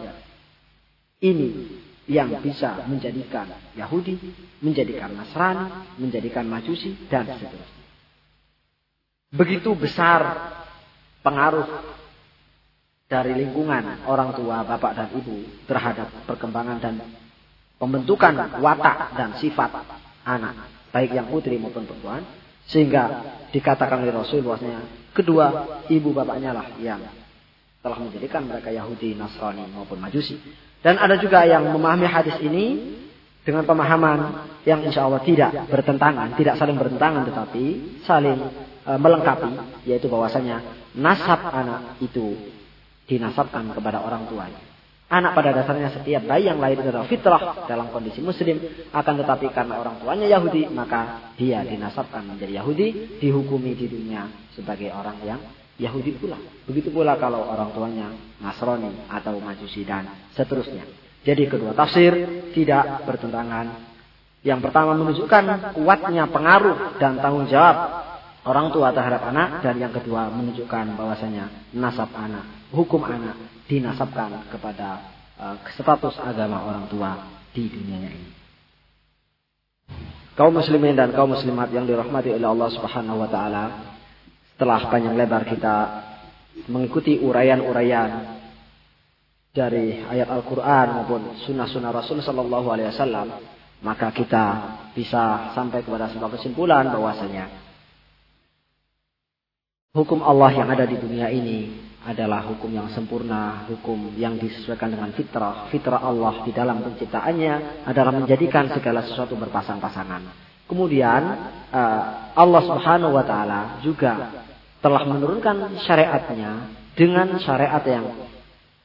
Ini yang bisa menjadikan Yahudi, menjadikan Nasrani, menjadikan Majusi, dan seterusnya. Begitu besar pengaruh dari lingkungan orang tua, bapak dan ibu terhadap perkembangan dan pembentukan watak dan sifat anak, baik yang putri maupun perempuan, sehingga dikatakan oleh Rasul kedua ibu bapaknya lah yang telah menjadikan mereka Yahudi, Nasrani maupun Majusi. Dan ada juga yang memahami hadis ini dengan pemahaman yang insya Allah tidak bertentangan, tidak saling bertentangan tetapi saling e, melengkapi, yaitu bahwasanya nasab anak itu dinasabkan kepada orang tuanya. Anak pada dasarnya setiap bayi yang lahir adalah fitrah dalam kondisi muslim. Akan tetapi karena orang tuanya Yahudi, maka dia dinasabkan menjadi Yahudi, dihukumi di dunia sebagai orang yang Yahudi pula. Begitu pula kalau orang tuanya Nasrani atau Majusi dan seterusnya. Jadi kedua tafsir tidak bertentangan. Yang pertama menunjukkan kuatnya pengaruh dan tanggung jawab orang tua terhadap anak dan yang kedua menunjukkan bahwasanya nasab anak, hukum anak dinasabkan kepada uh, status agama orang tua di dunia ini. Kaum muslimin dan kaum muslimat yang dirahmati oleh Allah Subhanahu wa taala, setelah panjang lebar kita mengikuti uraian-uraian dari ayat Al-Qur'an maupun sunnah-sunnah Rasul sallallahu alaihi wasallam maka kita bisa sampai kepada sebuah kesimpulan bahwasanya hukum Allah yang ada di dunia ini adalah hukum yang sempurna, hukum yang disesuaikan dengan fitrah. Fitrah Allah di dalam penciptaannya adalah menjadikan segala sesuatu berpasang-pasangan. Kemudian eh, Allah Subhanahu wa taala juga telah menurunkan syariatnya dengan syariat yang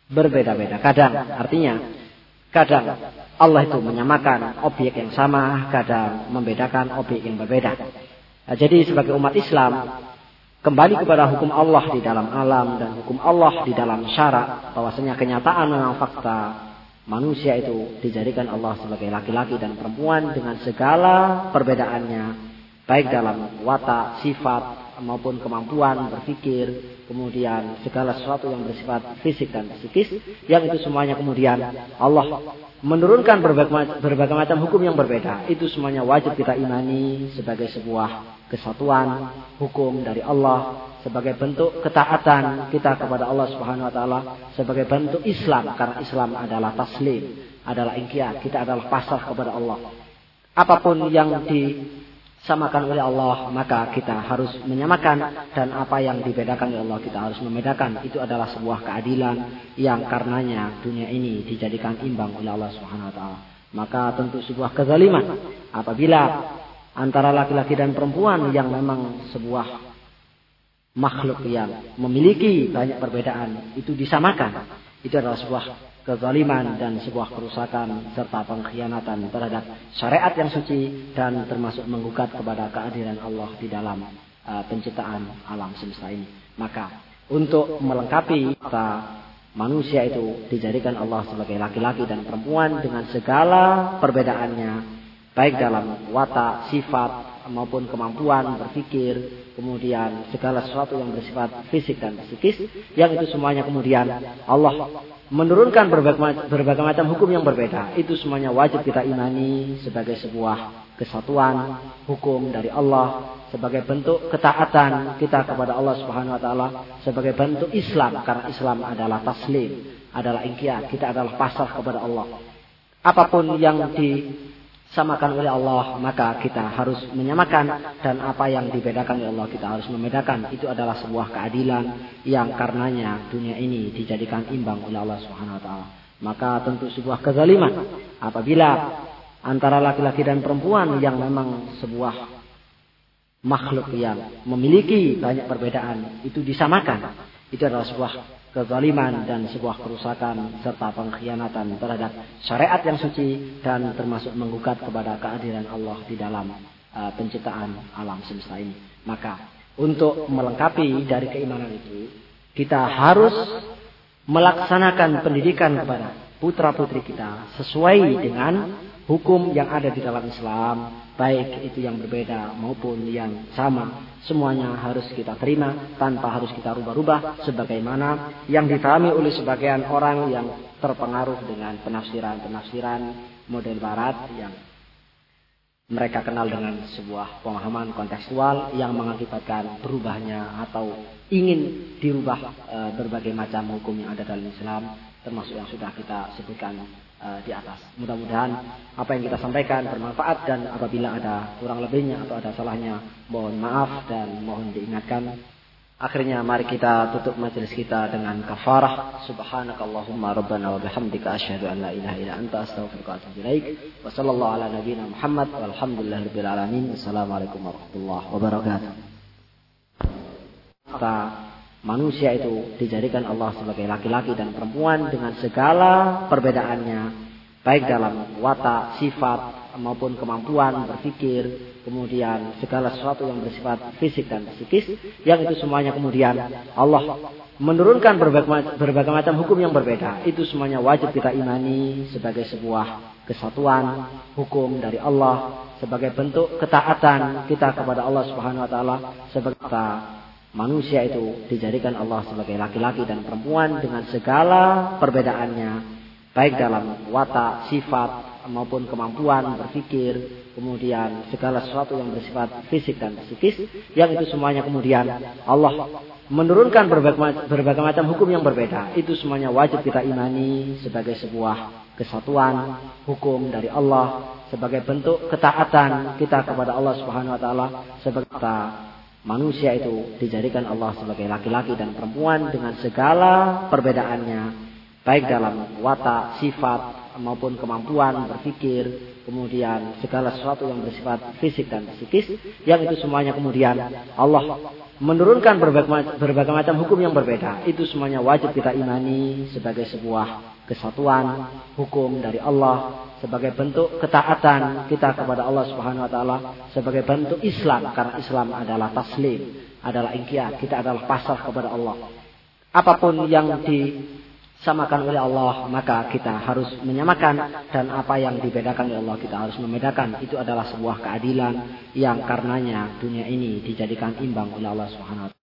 berbeda-beda. Kadang artinya kadang Allah itu menyamakan objek yang sama, kadang membedakan objek yang berbeda. Nah, jadi sebagai umat Islam kembali kepada hukum Allah di dalam alam dan hukum Allah di dalam syarak bahwasanya kenyataan memang fakta manusia itu dijadikan Allah sebagai laki-laki dan perempuan dengan segala perbedaannya baik dalam watak, sifat maupun kemampuan berpikir, kemudian segala sesuatu yang bersifat fisik dan psikis yang itu semuanya kemudian Allah menurunkan berbagai, macam hukum yang berbeda. Itu semuanya wajib kita imani sebagai sebuah kesatuan hukum dari Allah sebagai bentuk ketaatan kita kepada Allah Subhanahu wa taala sebagai bentuk Islam karena Islam adalah taslim, adalah ingkiat, kita adalah pasrah kepada Allah. Apa pun yang disamakan oleh Allah, maka kita harus menyamakan dan apa yang dibedakan oleh Allah kita harus membedakan. Itu adalah sebuah keadilan yang karenanya dunia ini dijadikan imbang oleh Allah Subhanahu wa taala. Maka tentu sebuah kezaliman apabila antara laki-laki dan perempuan yang memang sebuah makhluk yang memiliki banyak perbedaan itu disamakan. Itu adalah sebuah kezaliman dan sebuah kerusakan serta pengkhianatan terhadap syariat yang suci dan termasuk menggugat kepada keadilan Allah di dalam uh, penciptaan alam semesta ini. Maka untuk melengkapi kata manusia itu dijadikan Allah sebagai laki-laki dan perempuan dengan segala perbedaannya baik dalam watak, sifat maupun kemampuan berpikir, kemudian segala sesuatu yang bersifat fisik dan psikis, yang itu semuanya kemudian Allah menurunkan berbagai, macam hukum yang berbeda. Itu semuanya wajib kita imani sebagai sebuah kesatuan hukum dari Allah sebagai bentuk ketaatan kita kepada Allah Subhanahu wa taala sebagai bentuk Islam karena Islam adalah taslim, adalah ingkiat, kita adalah pasrah kepada Allah. Apa pun yang di samakan oleh Allah, maka kita harus menyamakan dan apa yang dibedakan oleh Allah kita harus membedakan. Itu adalah sebuah keadilan yang karenanya dunia ini dijadikan imbang oleh Allah Subhanahu wa taala. Maka tentu sebuah kezaliman apabila antara laki-laki dan perempuan yang memang sebuah makhluk yang memiliki banyak perbedaan itu disamakan. Itu adalah sebuah kezaliman dan sebuah kerusakan serta pengkhianatan terhadap syariat yang suci dan termasuk menggugat kepada keadilan Allah di dalam uh, penciptaan alam semesta ini. Maka untuk melengkapi dari keimanan itu kita harus melaksanakan pendidikan kepada putra-putri kita sesuai dengan hukum yang ada di dalam Islam, baik itu yang berbeda maupun yang sama. Semuanya harus kita terima tanpa harus kita rubah-rubah sebagaimana yang dipahami oleh sebagian orang yang terpengaruh dengan penafsiran-penafsiran model barat yang mereka kenal dengan sebuah pemahaman kontekstual yang mengakibatkan berubahnya atau ingin dirubah e, berbagai macam hukum yang ada dalam Islam termasuk yang sudah kita sebutkan uh, di atas. Mudah-mudahan apa yang kita sampaikan bermanfaat dan apabila ada kurang lebihnya atau ada salahnya mohon maaf dan mohon diingatkan. Akhirnya mari kita tutup majelis kita dengan kafarah. Subhanakallahumma rabbana wa bihamdika asyhadu an la ilaha illa anta astaghfiruka wa atubu ilaik. Wa sallallahu ala nabiyyina Muhammad walhamdulillahirabbil alamin. Assalamualaikum warahmatullahi wabarakatuh manusia itu dijadikan Allah sebagai laki-laki dan perempuan dengan segala perbedaannya baik dalam watak, sifat maupun kemampuan berpikir, kemudian segala sesuatu yang bersifat fisik dan psikis yang itu semuanya kemudian Allah menurunkan berbagai, macam hukum yang berbeda. Itu semuanya wajib kita imani sebagai sebuah kesatuan hukum dari Allah sebagai bentuk ketaatan kita kepada Allah Subhanahu wa taala sebagai manusia itu dijadikan Allah sebagai laki-laki dan perempuan dengan segala perbedaannya baik dalam watak, sifat maupun kemampuan berpikir, kemudian segala sesuatu yang bersifat fisik dan psikis, yang itu semuanya kemudian Allah menurunkan berbagai, macam hukum yang berbeda. Itu semuanya wajib kita imani sebagai sebuah kesatuan hukum dari Allah, sebagai bentuk ketaatan kita kepada Allah Subhanahu wa taala sebagai kita manusia itu dijadikan Allah sebagai laki-laki dan perempuan dengan segala perbedaannya baik dalam watak, sifat maupun kemampuan berpikir, kemudian segala sesuatu yang bersifat fisik dan psikis, yang itu semuanya kemudian Allah menurunkan berbagai, berbagai macam hukum yang berbeda. Itu semuanya wajib kita imani sebagai sebuah kesatuan hukum dari Allah sebagai bentuk ketaatan kita kepada Allah Subhanahu wa taala sebagai bentuk Islam karena Islam adalah taslim, adalah ingkiat, kita adalah pasrah kepada Allah. Apa pun yang disamakan oleh Allah, maka kita harus menyamakan dan apa yang dibedakan oleh Allah kita harus membedakan. Itu adalah sebuah keadilan yang karenanya dunia ini dijadikan imbang oleh Allah Subhanahu wa taala.